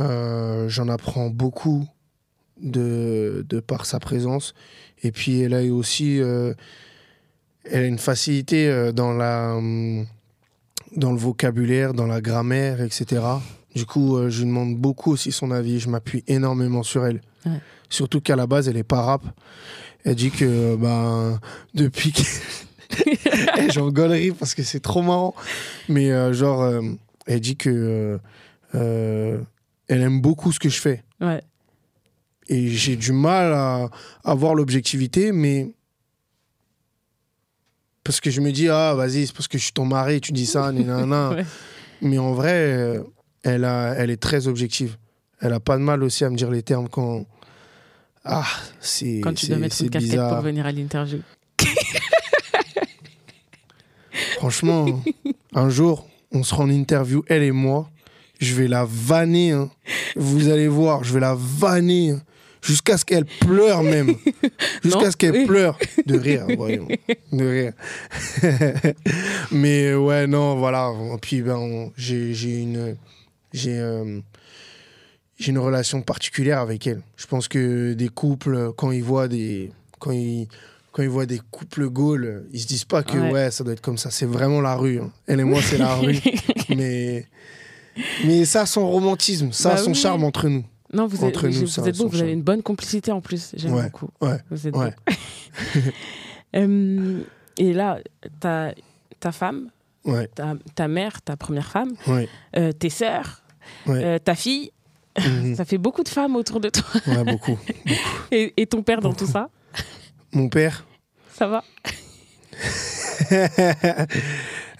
Euh, J'en apprends beaucoup de, de par sa présence. Et puis, elle a aussi euh, elle a une facilité euh, dans, la, hum, dans le vocabulaire, dans la grammaire, etc. Du coup, euh, je lui demande beaucoup aussi son avis. Je m'appuie énormément sur elle. Ouais. Surtout qu'à la base, elle est pas rap. Elle dit que ben, depuis que. J'en rigolerie parce que c'est trop marrant. Mais genre, elle dit que. Elle aime beaucoup ce que je fais. Ouais. Et j'ai du mal à avoir l'objectivité, mais. Parce que je me dis, ah, vas-y, c'est parce que je suis ton mari, tu dis ça, nanana. Ouais. Mais en vrai, elle, a, elle est très objective. Elle a pas de mal aussi à me dire les termes quand. Ah, c'est. Quand tu dois mettre une casquette pour venir à l'interview. Franchement, un jour, on sera en interview, elle et moi. Je vais la vanner. hein. Vous allez voir, je vais la vanner. hein. Jusqu'à ce qu'elle pleure même. Jusqu'à ce qu'elle oui. pleure. De rire, voyons. De rire. Mais ouais, non, voilà. Puis ben, j'ai j'ai une, j'ai euh, j'ai une relation particulière avec elle. Je pense que des couples, quand ils voient des, quand ils, quand ils voient des couples Gaules, ils se disent pas que Ouais. ouais, ça doit être comme ça. C'est vraiment la rue. hein. Elle et moi, c'est la rue. Mais, mais ça a son romantisme, ça a Bah son oui. charme entre nous. Non, vous êtes, Entre nous, vous ça, êtes beau, son vous avez une bonne complicité en plus. J'aime Ouais, beaucoup. ouais, Vous êtes ouais. Euh, et là, ta, ta femme, Ouais, ta, ta mère, ta première femme, ouais, euh, tes sœurs, Ouais. euh, ta fille, mhm. ça fait beaucoup de femmes autour de toi. ouais, beaucoup. Et, et ton père dans tout ça, Mon père, ça va?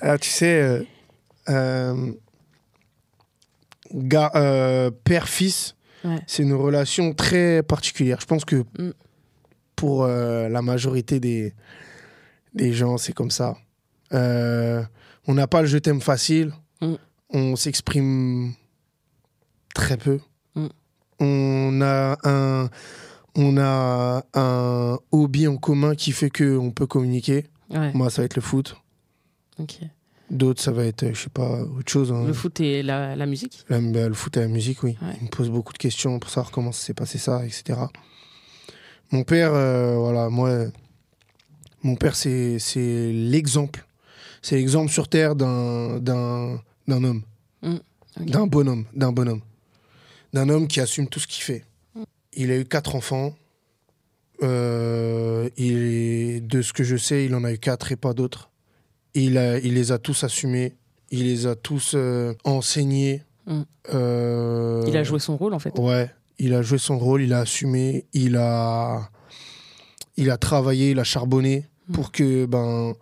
Ah, tu sais, euh, père-fils, Ouais. c'est une relation très particulière. Je pense que Mm. pour euh, la majorité des, des gens, c'est comme ça. Euh, on n'a pas le je t'aime facile. Mm. On s'exprime très peu. Mm. On a un on a un hobby en commun qui fait que on peut communiquer. Ouais, Moi, ça va être le foot. ok. D'autres, ça va être, je sais pas, autre chose. hein. Le foot et la, la musique? La- bah, le foot et la musique, oui. Ouais. Il me pose beaucoup de questions pour savoir comment s'est passé ça, etc. Mon père, euh, voilà, moi, mon père, c'est l'exemple. C'est l'exemple sur Terre d'un homme. Mm, ok. D'un bonhomme. D'un bonhomme. D'un homme qui assume tout ce qu'il fait. Mm. Il a eu quatre enfants. Euh, il de ce que je sais, il en a eu quatre et pas d'autres. Il, a, il les a tous assumés. Il les a tous euh, enseignés. Mm. Euh, Il a joué son rôle en fait. Ouais, il a joué son rôle, il a assumé, il a, il a travaillé, il a charbonné Mm. pour que ben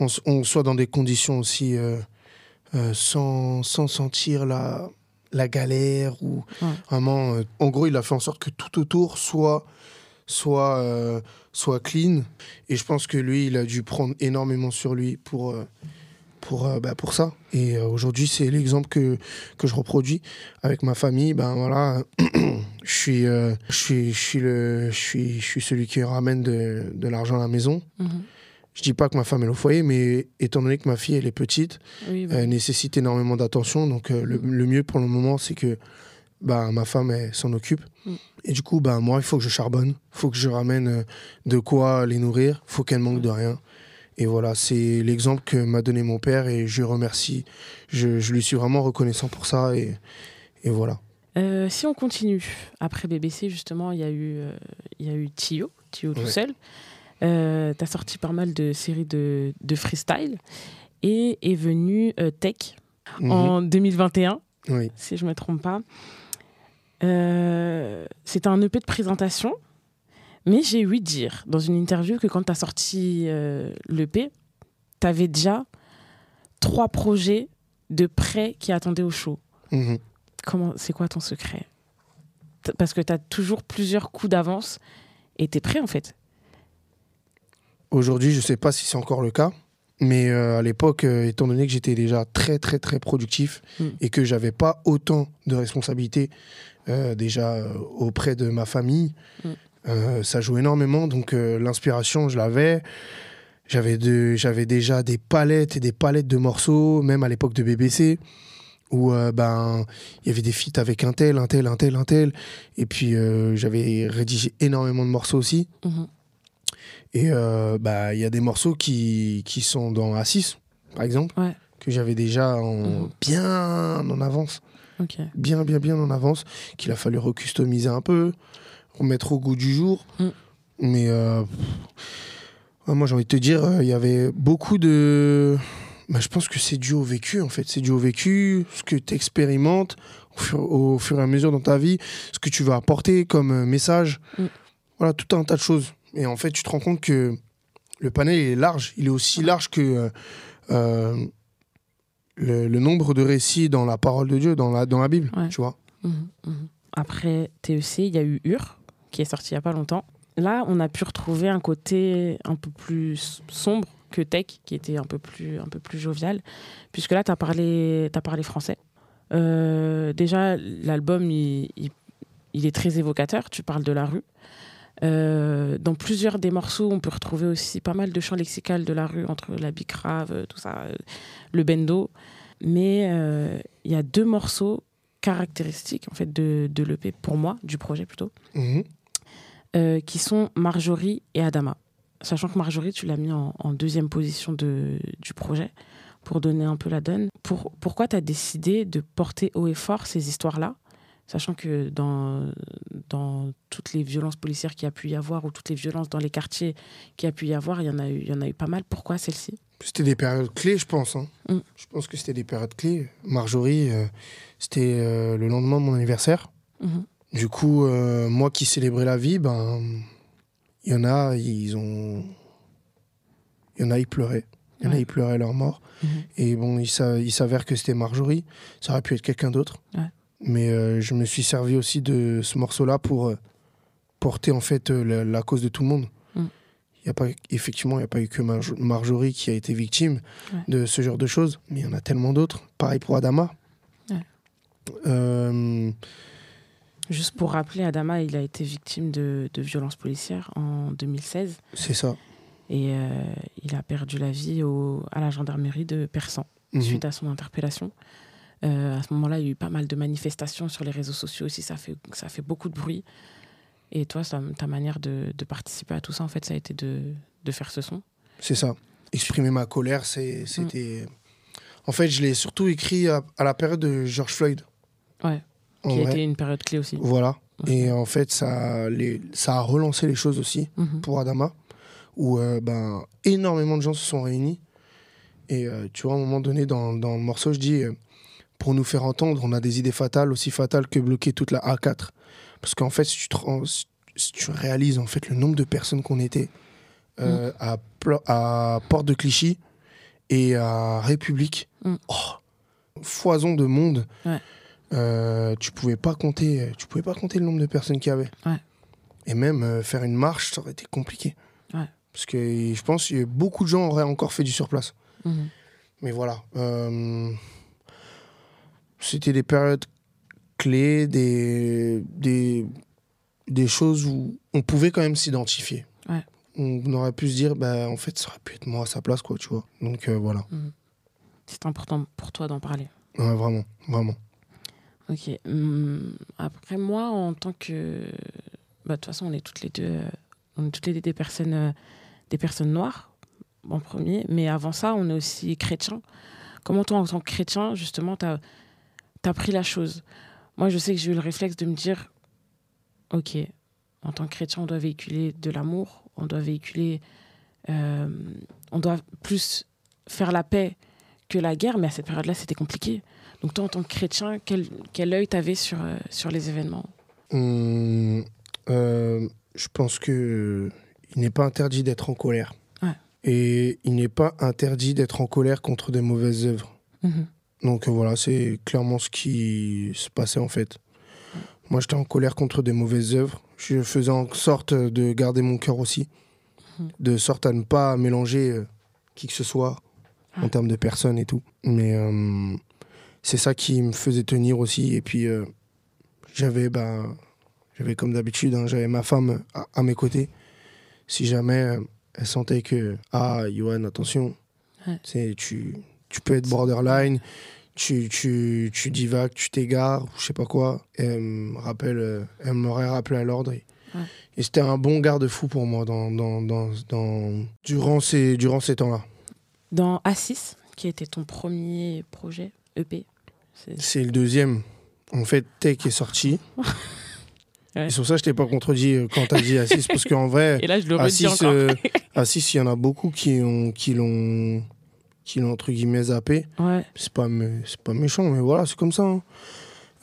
on, soit dans des conditions aussi euh, sans, sans sentir la, la galère ou Ouais. vraiment. en gros, il a fait en sorte que tout autour soit soit euh, soit clean. Et je pense que lui, il a dû prendre énormément sur lui pour euh, pour euh, bah, pour ça. Et aujourd'hui, c'est l'exemple que que je reproduis avec ma famille. Ben voilà, je suis je suis je suis le je suis je suis celui qui ramène de, de l'argent à la maison. Mhm. Je dis pas que ma femme est au foyer, mais étant donné que ma fille elle est petite, Oui, bah, elle nécessite énormément d'attention. Donc le, le mieux pour le moment, c'est que bah, ma femme elle s'en occupe. Mm. Et du coup, bah, moi, il faut que je charbonne. Il faut que je ramène euh, de quoi les nourrir. Il faut qu'elles manquent de rien. Et voilà, c'est l'exemple que m'a donné mon père et je remercie. Je, je lui suis vraiment reconnaissant pour ça. Et, et voilà. Euh, si on continue, après BBC, justement, il y a eu, euh, il y a eu Tio, Tio tout seul. Euh, tu as sorti pas mal de séries de, de freestyle. Et est venu euh, Tech Mhm. en 2021, Oui. si je ne me trompe pas. Euh, C'était un EP de présentation. Mais j'ai eu dire dans une interview que quand tu as sorti euh, l'EP, tu avais déjà trois projets de prêt qui attendaient au show. Mhm. Comment, c'est quoi ton secret? Parce que tu as toujours plusieurs coups d'avance et tu es prêt en fait. Aujourd'hui, je ne sais pas si c'est encore le cas. Mais euh, à l'époque, euh, étant donné que j'étais déjà très, très, très productif Mm. et que j'avais pas autant de responsabilités euh, déjà euh, auprès de ma famille, Mm. euh, ça joue énormément. Donc l'inspiration, je l'avais. J'avais de- j'avais déjà des palettes et des palettes de morceaux, même à l'époque de BBC, où euh, ben il y avait des feats avec un tel, un tel, un tel, un tel. Et puis euh, j'avais rédigé énormément de morceaux aussi. Mhm. Et euh, bah, il y a des morceaux qui, qui sont dans A6, par exemple, Ouais. que j'avais déjà en, Mhm. bien en avance, Bien, bien, bien en avance, qu'il a fallu recustomiser un peu, remettre au goût du jour. Mm. Mais euh, pff, ouais, moi, j'ai envie de te dire, euh, il y avait beaucoup de. Bah, je pense que c'est dû au vécu, en fait. C'est dû au vécu, ce que tu expérimentes au fur, au fur et à mesure dans ta vie, ce que tu vas apporter comme euh, message. Mm. Voilà, tout un tas de choses. Et en fait, tu te rends compte que le panel il est large. Il est aussi large que euh, le, le nombre de récits dans la parole de Dieu, dans la, dans la Bible. Ouais. Tu vois Mhm, mhm. Après TEC, il y a eu Ur, qui est sorti il n'y a pas longtemps. Là, on a pu retrouver un côté un peu plus sombre que Tech, qui était un peu plus, un peu plus jovial, puisque là, tu as parlé, t'as parlé français. Euh, déjà, l'album, il, il- il est très évocateur. Tu parles de la rue. Euh, dans plusieurs des morceaux, on peut retrouver aussi pas mal de chants lexicales de la rue, entre la bicrave, euh, tout ça, euh, le bendo. Mais euh, il y a deux morceaux caractéristiques en fait de, de l'EP, pour moi, du projet plutôt, Mhm. euh, qui sont Marjorie et Adama. Sachant que Marjorie, tu l'as mis en, en deuxième position de, du projet pour donner un peu la donne. Pour, pourquoi tu as décidé de porter haut et fort ces histoires-là? Sachant que dans, dans toutes les violences policières qu'il y a pu y avoir ou toutes les violences dans les quartiers qu'il y a pu y avoir, il y en a eu, il y en a eu pas mal. Pourquoi celle-ci? C'était des périodes clés, je pense. hein. Mm. Je pense que c'était des périodes clés. Marjorie, euh, c'était euh, le lendemain de mon anniversaire. Mhm. Du coup, euh, moi qui célébrais la vie, ben, il y en a, ils ont, il y en a, ils pleuraient. Il y en a, Ouais. ils pleuraient leur mort. Mhm. Et bon, il s'avère que c'était Marjorie. Ça aurait pu être quelqu'un d'autre. Ouais. Mais euh, je me suis servi aussi de ce morceau-là pour euh, porter en fait euh, la, la cause de tout le monde. Mm. Y a pas, effectivement, il n'y a pas eu que Marjo- Marjorie qui a été victime Ouais. de ce genre de choses, mais il y en a tellement d'autres. Pareil pour Adama. Ouais. Juste pour rappeler, Adama, il a été victime de, de violences policières en 2016 c'est ça. et il a perdu la vie au, à la gendarmerie de Persan Mhm. suite à son interpellation. Euh, à ce moment-là, il y a eu pas mal de manifestations sur les réseaux sociaux aussi, ça fait, ça fait beaucoup de bruit. Et toi, ça- ta manière de, de participer à tout ça, en fait, ça a été de, de faire ce son. C'est ça. Exprimer ma colère, c'était. En fait, je l'ai surtout écrit à, à la période de George Floyd. Ouais. En qui a vrai. été une période clé aussi. Voilà. Et en fait, ça, les, ça a relancé les choses aussi Mhm. pour Adama, où euh, ben, énormément de gens se sont réunis. Et euh, tu vois, à un moment donné, dans, dans le morceau, je dis, euh, pour nous faire entendre, on a des idées fatales, aussi fatales que bloquer toute la A4. Parce qu'en fait, si tu, te rends- si- si tu réalises en fait le nombre de personnes qu'on était euh, à, Pla- à Porte de Clichy et à République, Mm. oh, foison de monde. Ouais. Euh, tu pouvais pas compter, tu pouvais pas compter le nombre de personnes qu'il y avait. Ouais. Et même euh, faire une marche, ça aurait été compliqué. Ouais. Parce que je pense que beaucoup de gens auraient encore fait du surplace. Mhm. Mais voilà. C'était des périodes clés, des, des, des choses où on pouvait quand même s'identifier. Ouais. On aurait pu se dire, bah, en fait, ça aurait pu être moi à sa place, quoi, tu vois. Donc euh, voilà. C'est important pour toi d'en parler. Ouais, vraiment, vraiment. Ok. Hum, après moi, en tant que, bah, de toute façon, on est toutes les deux, euh, on est toutes les deux des personnes, euh, des personnes noires en premier. Mais avant ça, on est aussi chrétiens. Comment toi, en tant que chrétien, justement, t'as as pris la chose Moi, je sais que j'ai eu le réflexe de me dire, ok, en tant que chrétien, on doit véhiculer de l'amour, on doit véhiculer, euh, on doit plus faire la paix que la guerre. Mais à cette période-là, c'était compliqué. Donc toi, en tant que chrétien, quel, quel œil t'avais sur, euh, sur les événements? Hum, euh, je pense que il n'est pas interdit d'être en colère. Ouais. Et il n'est pas interdit d'être en colère contre des mauvaises œuvres. Mhm. Donc euh, voilà, c'est clairement ce qui se passait en fait. Moi, j'étais en colère contre des mauvaises œuvres. Je faisais en sorte de garder mon cœur aussi, Mhm. de sorte à ne pas mélanger euh, qui que ce soit en Ouais. termes de personnes et tout. Mais euh, c'est ça qui me faisait tenir aussi. Et puis, euh, j'avais, bah, j'avais comme d'habitude, hein, j'avais ma femme à, à mes côtés. Si jamais elle sentait que, ah, Johan, attention, Ouais. tu, tu peux être borderline, tu, tu, tu divagues, tu t'égares, ou je sais pas quoi. Et elle me rappelle, euh, m'aurait rappelé à l'ordre. Et, Ouais. et c'était un bon garde-fou pour moi dans, dans, dans, dans- durant ces, durant ces temps-là. Dans A6, qui était ton premier projet EP, c'est- le deuxième. En fait, Tech est sorti. Ouais. Et sur ça, je t'ai pas contredit euh, quand t'as dit Assis, parce qu'en vrai, Assis, euh, il y en a beaucoup qui ont, qui l'ont, qui l'ont entre guillemets zappé. Ouais, C'est pas, pas méchant, mais voilà, c'est comme ça. hein.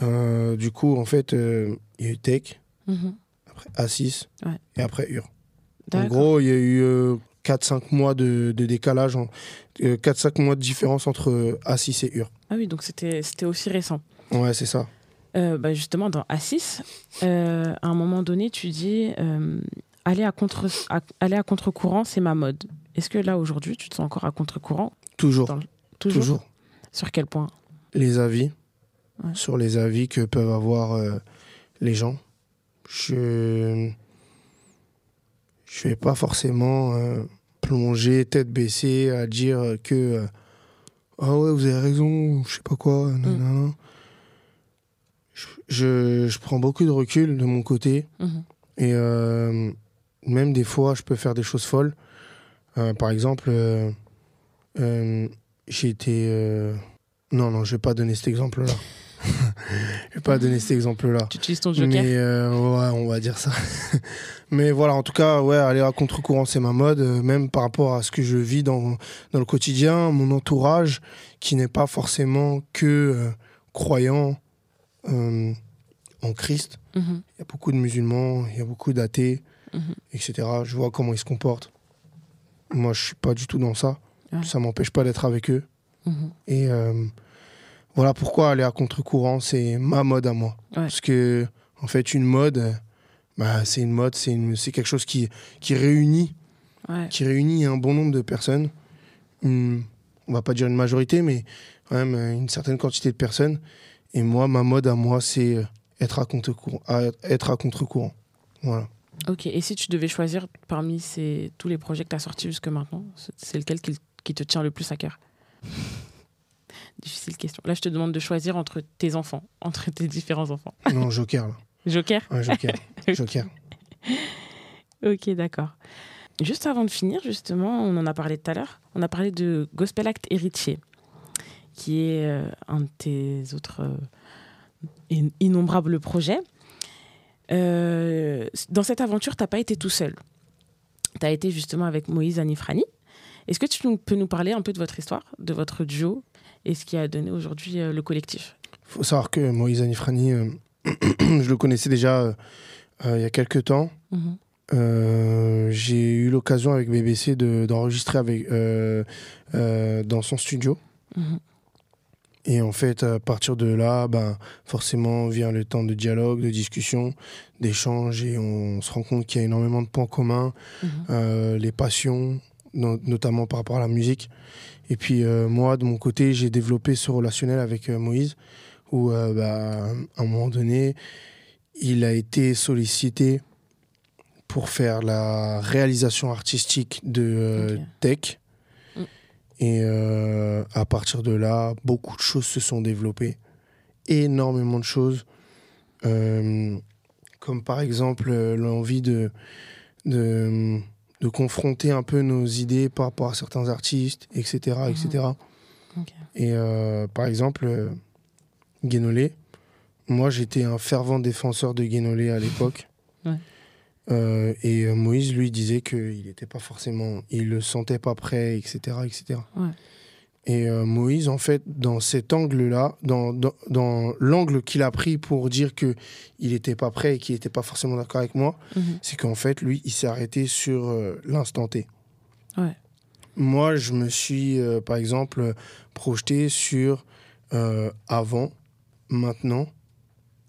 Euh, du coup, en fait, euh, il y a eu Tech, Mhm. après Assis, Ouais. et après Ur. En gros, il y a eu 4-5 mois de, de décalage, 4-5 mois de différence entre euh, Assis et Ur. Ah oui, donc c'était aussi récent. Ouais, c'est ça. Euh, bah, justement, dans A6, euh, à un moment donné, tu dis euh, aller à contre à- aller à contre-courant, c'est ma mode. Est-ce que là aujourd'hui, tu te sens encore à contre-courant? Toujours, Toujours. toujours. Sur quel point Les avis, Ouais. sur les avis que peuvent avoir euh, les gens. Je je vais pas forcément euh, plonger tête baissée à dire que euh, ah ouais vous avez raison, je sais pas quoi. nanana. Je, je, je prends beaucoup de recul de mon côté Mhm. et euh, même des fois je peux faire des choses folles. Par exemple, j'ai été euh, non non je vais pas donner cet exemple là. je vais pas donner cet exemple là. Tu utilises ton joker? Mais euh, ouais, on va dire ça. Mais voilà, en tout cas, ouais, aller à contre-courant, c'est ma mode, euh, même par rapport à ce que je vis dans, dans le quotidien, mon entourage, qui n'est pas forcément que euh, croyant euh, en Christ. Mhm. Il y a beaucoup de musulmans, il y a beaucoup d'athées, Mhm. etc. Je vois comment ils se comportent. Moi, je suis pas du tout dans ça. Ouais. Ça m'empêche pas d'être avec eux. Mhm. Et euh, voilà pourquoi aller à contre-courant, c'est ma mode à moi. Ouais. Parce que, en fait, une mode, bah, c'est une mode, c'est quelque chose qui, qui, réunit, Ouais. qui réunit un bon nombre de personnes. Une- on va pas dire une majorité, mais quand même euh, une certaine quantité de personnes. Et moi, ma mode à moi, c'est euh, être à contre-courant. à- Être à contre-courant. Voilà. Ok, et si tu devais choisir parmi ces, tous les projets que tu as sortis jusque maintenant, c'est- c'est lequel qui, qui te tient le plus à cœur? Difficile question. Là, je te demande de choisir entre tes enfants, entre tes différents enfants. Non, Joker, là. Joker? Ouais, Joker. Joker. Ok, d'accord. Juste avant de finir, justement, on en a parlé tout à l'heure, on a parlé de Gospel Act Héritier, qui est euh, un de tes autres euh, in- innombrables projets. Euh, dans cette aventure, tu n'as pas été tout seul. Tu as été justement avec Moïse Anifrani. Est-ce que tu peux nous parler un peu de votre histoire, de votre duo et ce qui a donné aujourd'hui euh, le collectif? Faut savoir que Moïse Anifrani, euh, je le connaissais déjà euh, il y a quelques temps. Mhm. J'ai eu l'occasion avec BBC de- d'enregistrer avec dans son studio. Mhm. Et en fait, à partir de là, ben, forcément vient le temps de dialogue, de discussion, d'échange, et on se rend compte qu'il y a énormément de points communs, Mhm. euh, les passions, no- notamment par rapport à la musique. Et puis euh, moi, de mon côté, j'ai développé ce relationnel avec euh, Moïse, où euh, bah, à un moment donné, il a été sollicité pour faire la réalisation artistique de. Tech. Mm. Et euh, à partir de là, beaucoup de choses se sont développées. Énormément de choses. Euh, comme par exemple l'envie de, de, de confronter un peu nos idées par rapport à certains artistes, etc. etc. Et euh, par exemple, euh, Guénolé, moi j'étais un fervent défenseur de Guénolé à l'époque. Ouais. Euh, et Moïse, lui, disait qu'il n'était pas forcément, il le sentait pas prêt, etc. etc. Ouais. Et euh, Moïse, en fait, dans cet angle-là, dans, dans, dans l'angle qu'il a pris pour dire que il n'était pas prêt et qu'il n'était pas forcément d'accord avec moi, Mhm. c'est qu'en fait, lui, il s'est arrêté sur euh, l'instant T. Ouais. Moi, je me suis, euh, par exemple, projeté sur avant, maintenant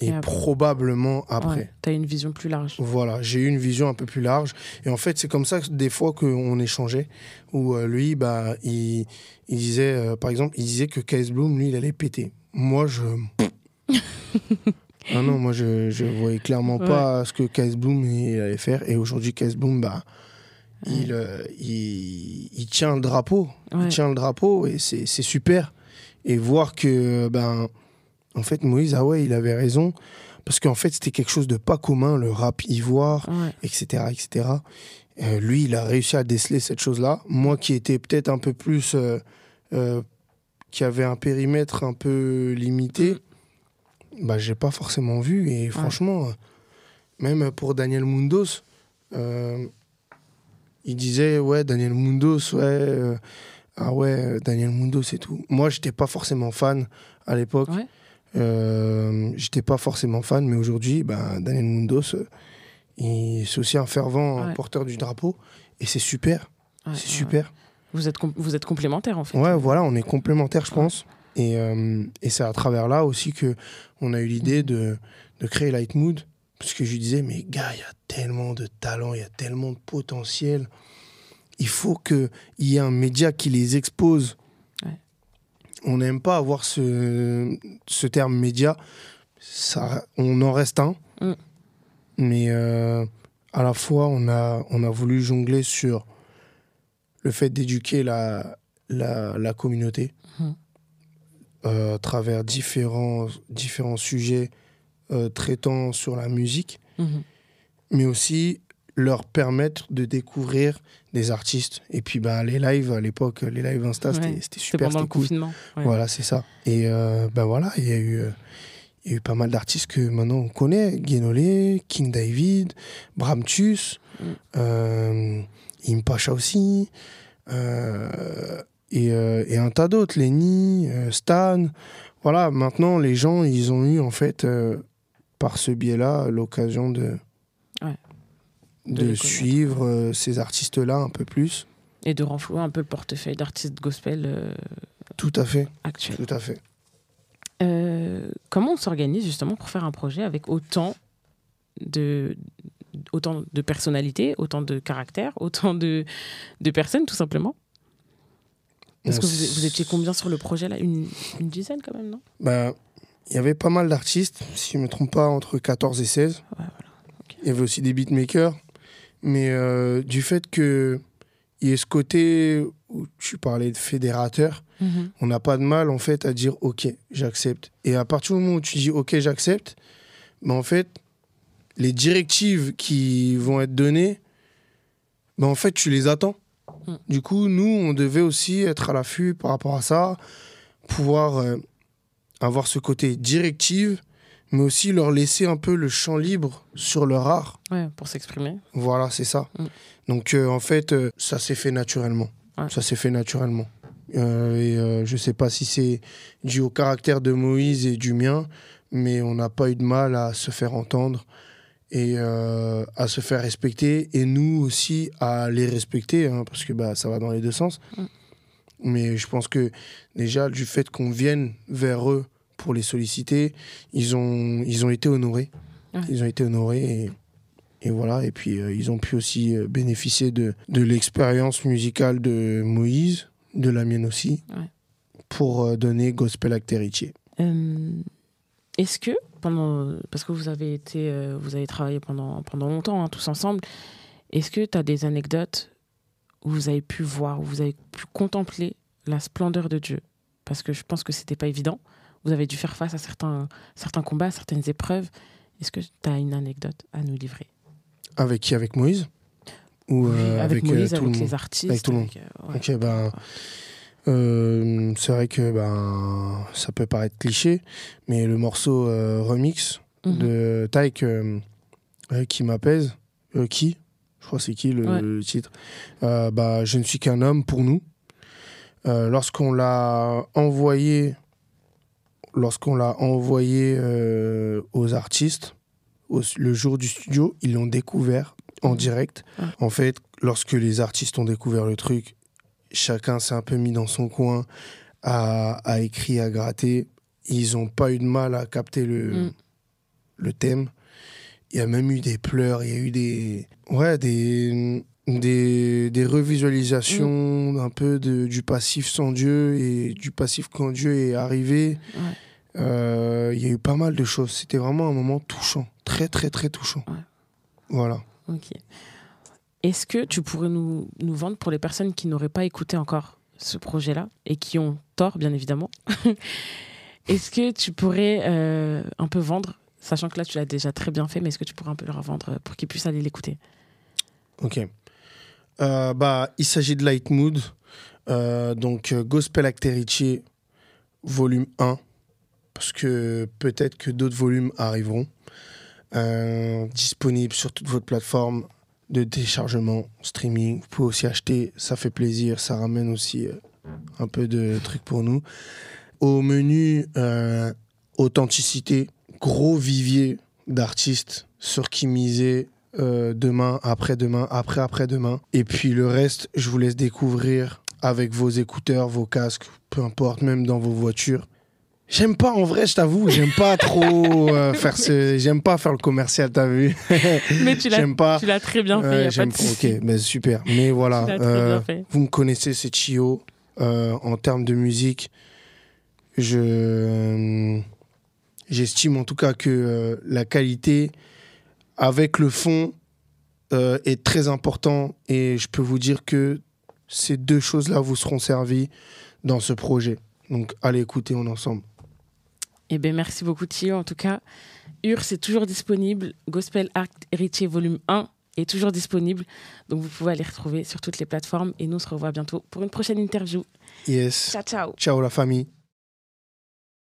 et, probablement après. Tu as une vision plus large. Voilà, j'ai eu une vision un peu plus large. Et en fait, c'est comme ça que des fois qu'on échangeait, où euh, lui, bah, il, il disait, euh, par exemple, il disait que KS Bloom, lui, il allait péter. Moi, je... ah non, moi, je, je voyais clairement pas ce que KS Bloom il allait faire. Et aujourd'hui, KS Bloom, bah, il, euh, il, il tient le drapeau. Ouais. Il tient le drapeau et c'est c'est super. Et voir que, ben, en fait, Moïse, ah ouais, il avait raison. Parce qu'en fait, c'était quelque chose de pas commun, le rap ivoire, Ouais. etc. etc. Euh, lui, il a réussi à déceler cette chose-là. Moi, qui étais peut-être un peu plus. euh, euh, qui avait un périmètre un peu limité, bah, j'ai pas forcément vu. Et franchement, même pour Daniel Mundos, il disait Ouais, Daniel Mundos, ouais. ah ouais, Daniel Mundos et tout. Moi, j'étais pas forcément fan à l'époque. Ouais. Euh, j'étais pas forcément fan, mais aujourd'hui, bah, Daniel Mundos, euh, c'est aussi un fervent Ouais. porteur du drapeau. Et c'est super. Ouais, c'est super. Vous êtes, vous êtes complémentaires en fait. Ouais, voilà, on est complémentaires, je pense. Et, euh, et c'est à travers là aussi que on a eu l'idée de, de créer Light Mood. Parce que je lui disais, mais gars, il y a tellement de talent, il y a tellement de potentiel. Il faut qu'il y ait un média qui les expose. On n'aime pas avoir ce, ce terme média. Ça, on en reste un. Mm. Mais euh, à la fois, on a, on a voulu jongler sur le fait d'éduquer la, la, la communauté Mhm. euh, à travers différents, différents sujets euh, traitant sur la musique, Mhm. mais aussi leur permettre de découvrir des artistes. Et puis bah, les lives, à l'époque, les lives Insta, c'était Ouais. c'était C'était super, c'était cool. confinement. ouais. Voilà, c'est ça. Et euh, ben voilà, il y a eu, euh, il y a eu pas mal d'artistes que maintenant on connaît. Guénolé, King David, Bramtus, Mm. euh, Impacha aussi, euh, et, et un tas d'autres, Lenny, Stan. Voilà, maintenant les gens, ils ont eu en fait, par ce biais-là, l'occasion de. De suivre euh, ces artistes-là un peu plus. Et de renflouer un peu le portefeuille d'artistes gospel euh, Tout à fait, actuels. tout à fait. Euh, comment on s'organise justement pour faire un projet avec autant de, autant de personnalités, autant de caractères, autant de, de personnes tout simplement? Parce que vous, étiez combien sur le projet là? Une, une dizaine quand même, non? Ben, il y avait pas mal d'artistes, si je ne me trompe pas, entre 14 et 16. Ouais, voilà. Il y avait aussi des beatmakers. Mais euh, du fait que il y ait ce côté où tu parlais de fédérateur, on n'a pas de mal en fait à dire ok, j'accepte. Et à partir du moment où tu dis ok, j'accepte, ben, en fait, les directives qui vont être données, ben, en fait, tu les attends. Mm. Du coup, nous, on devait aussi être à l'affût par rapport à ça, pouvoir euh, avoir ce côté directive, mais aussi leur laisser un peu le champ libre sur leur art. Ouais, pour s'exprimer. Voilà, c'est ça. Mm. Donc, euh, en fait, euh, ça s'est fait naturellement. Ouais. Ça s'est fait naturellement. Euh, et euh, je sais pas si c'est dû au caractère de Moïse et du mien, mais on n'a pas eu de mal à se faire entendre et à se faire respecter, et nous aussi à les respecter, hein, parce que bah, ça va dans les deux sens. Mm. Mais je pense que déjà, du fait qu'on vienne vers eux pour les solliciter, ils ont, ils ont été honorés. Ouais. Ils ont été honorés et, et voilà. Et puis, euh, ils ont pu aussi euh, bénéficier de, de l'expérience musicale de Moïse, de la mienne aussi, Ouais. pour euh, donner Gospel Acte Héritier. Euh, Est-ce que pendant parce que vous avez été vous avez travaillé pendant pendant longtemps hein, tous ensemble, est-ce que tu as des anecdotes où vous avez pu voir, où vous avez pu contempler la splendeur de Dieu? Parce que je pense que c'était pas évident. Vous avez dû faire face à certains certains combats, certaines épreuves. Est-ce que tu as une anecdote à nous livrer? Avec qui? Avec Moïse? Ou euh, avec, euh, Moïse, tout le avec monde? les artistes, Avec tout le monde. euh, ouais. Ok, ben, euh, c'est vrai que ben, ça peut paraître cliché, mais le morceau euh, remix Mhm. de Tyke euh, qui m'apaise, qui? Je crois que c'est qui le, Ouais. le titre bah, Je ne suis qu'un homme pour nous. Lorsqu'on l'a envoyé, lorsqu'on l'a envoyé euh, aux artistes, au- le jour du studio, ils l'ont découvert en direct. En fait, lorsque les artistes ont découvert le truc, chacun s'est un peu mis dans son coin, a, écrit, a gratté. Ils n'ont pas eu de mal à capter le, Mm. le thème. Il y a même eu des pleurs, il y a eu des, ouais, des, des, des revisualisations un peu de, du passif sans Dieu et du passif quand Dieu est arrivé. Ouais. Euh, il y a eu pas mal de choses. C'était vraiment un moment touchant, très très très touchant. Ouais. Voilà. Ok. Est-ce que tu pourrais nous, nous vendre pour les personnes qui n'auraient pas écouté encore ce projet-là et qui ont tort, bien évidemment? Est-ce que tu pourrais euh, un peu vendre, sachant que là tu l'as déjà très bien fait, mais est-ce que tu pourrais un peu leur vendre pour qu'ils puissent aller l'écouter? Ok. Euh, bah, il s'agit de Light Mood. Euh, donc, euh, Gospel Acterici, volume 1. Parce que peut-être que d'autres volumes arriveront. Disponible sur toutes votre plateforme de téléchargement, streaming. Vous pouvez aussi acheter, ça fait plaisir. Ça ramène aussi un peu de trucs pour nous. Au menu, authenticité, gros vivier d'artistes sur qui miser euh, demain, après-demain, après-après-demain. Et puis le reste, je vous laisse découvrir avec vos écouteurs, vos casques, peu importe, même dans vos voitures. J'aime pas, en vrai, je t'avoue, j'aime pas trop euh, faire ce... J'aime pas faire le commercial, t'as vu Mais tu l'as, pas. tu l'as très bien fait, Ouais, y a pas de. Ok, ben super. Mais voilà, euh, vous me connaissez, c'est Chio. Euh, en termes de musique, Je euh, j'estime en tout cas que euh, la qualité avec le fond euh, est très important et je peux vous dire que ces deux choses-là vous seront servies dans ce projet. Donc allez écouter on ensemble. Eh bien, merci beaucoup, Thio. En tout cas, UR, c'est toujours disponible. Gospel Art Héritier Volume 1 est toujours disponible. Donc, vous pouvez aller retrouver sur toutes les plateformes. Et nous, on se revoit bientôt pour une prochaine interview. Yes. Ciao, ciao. Ciao la famille.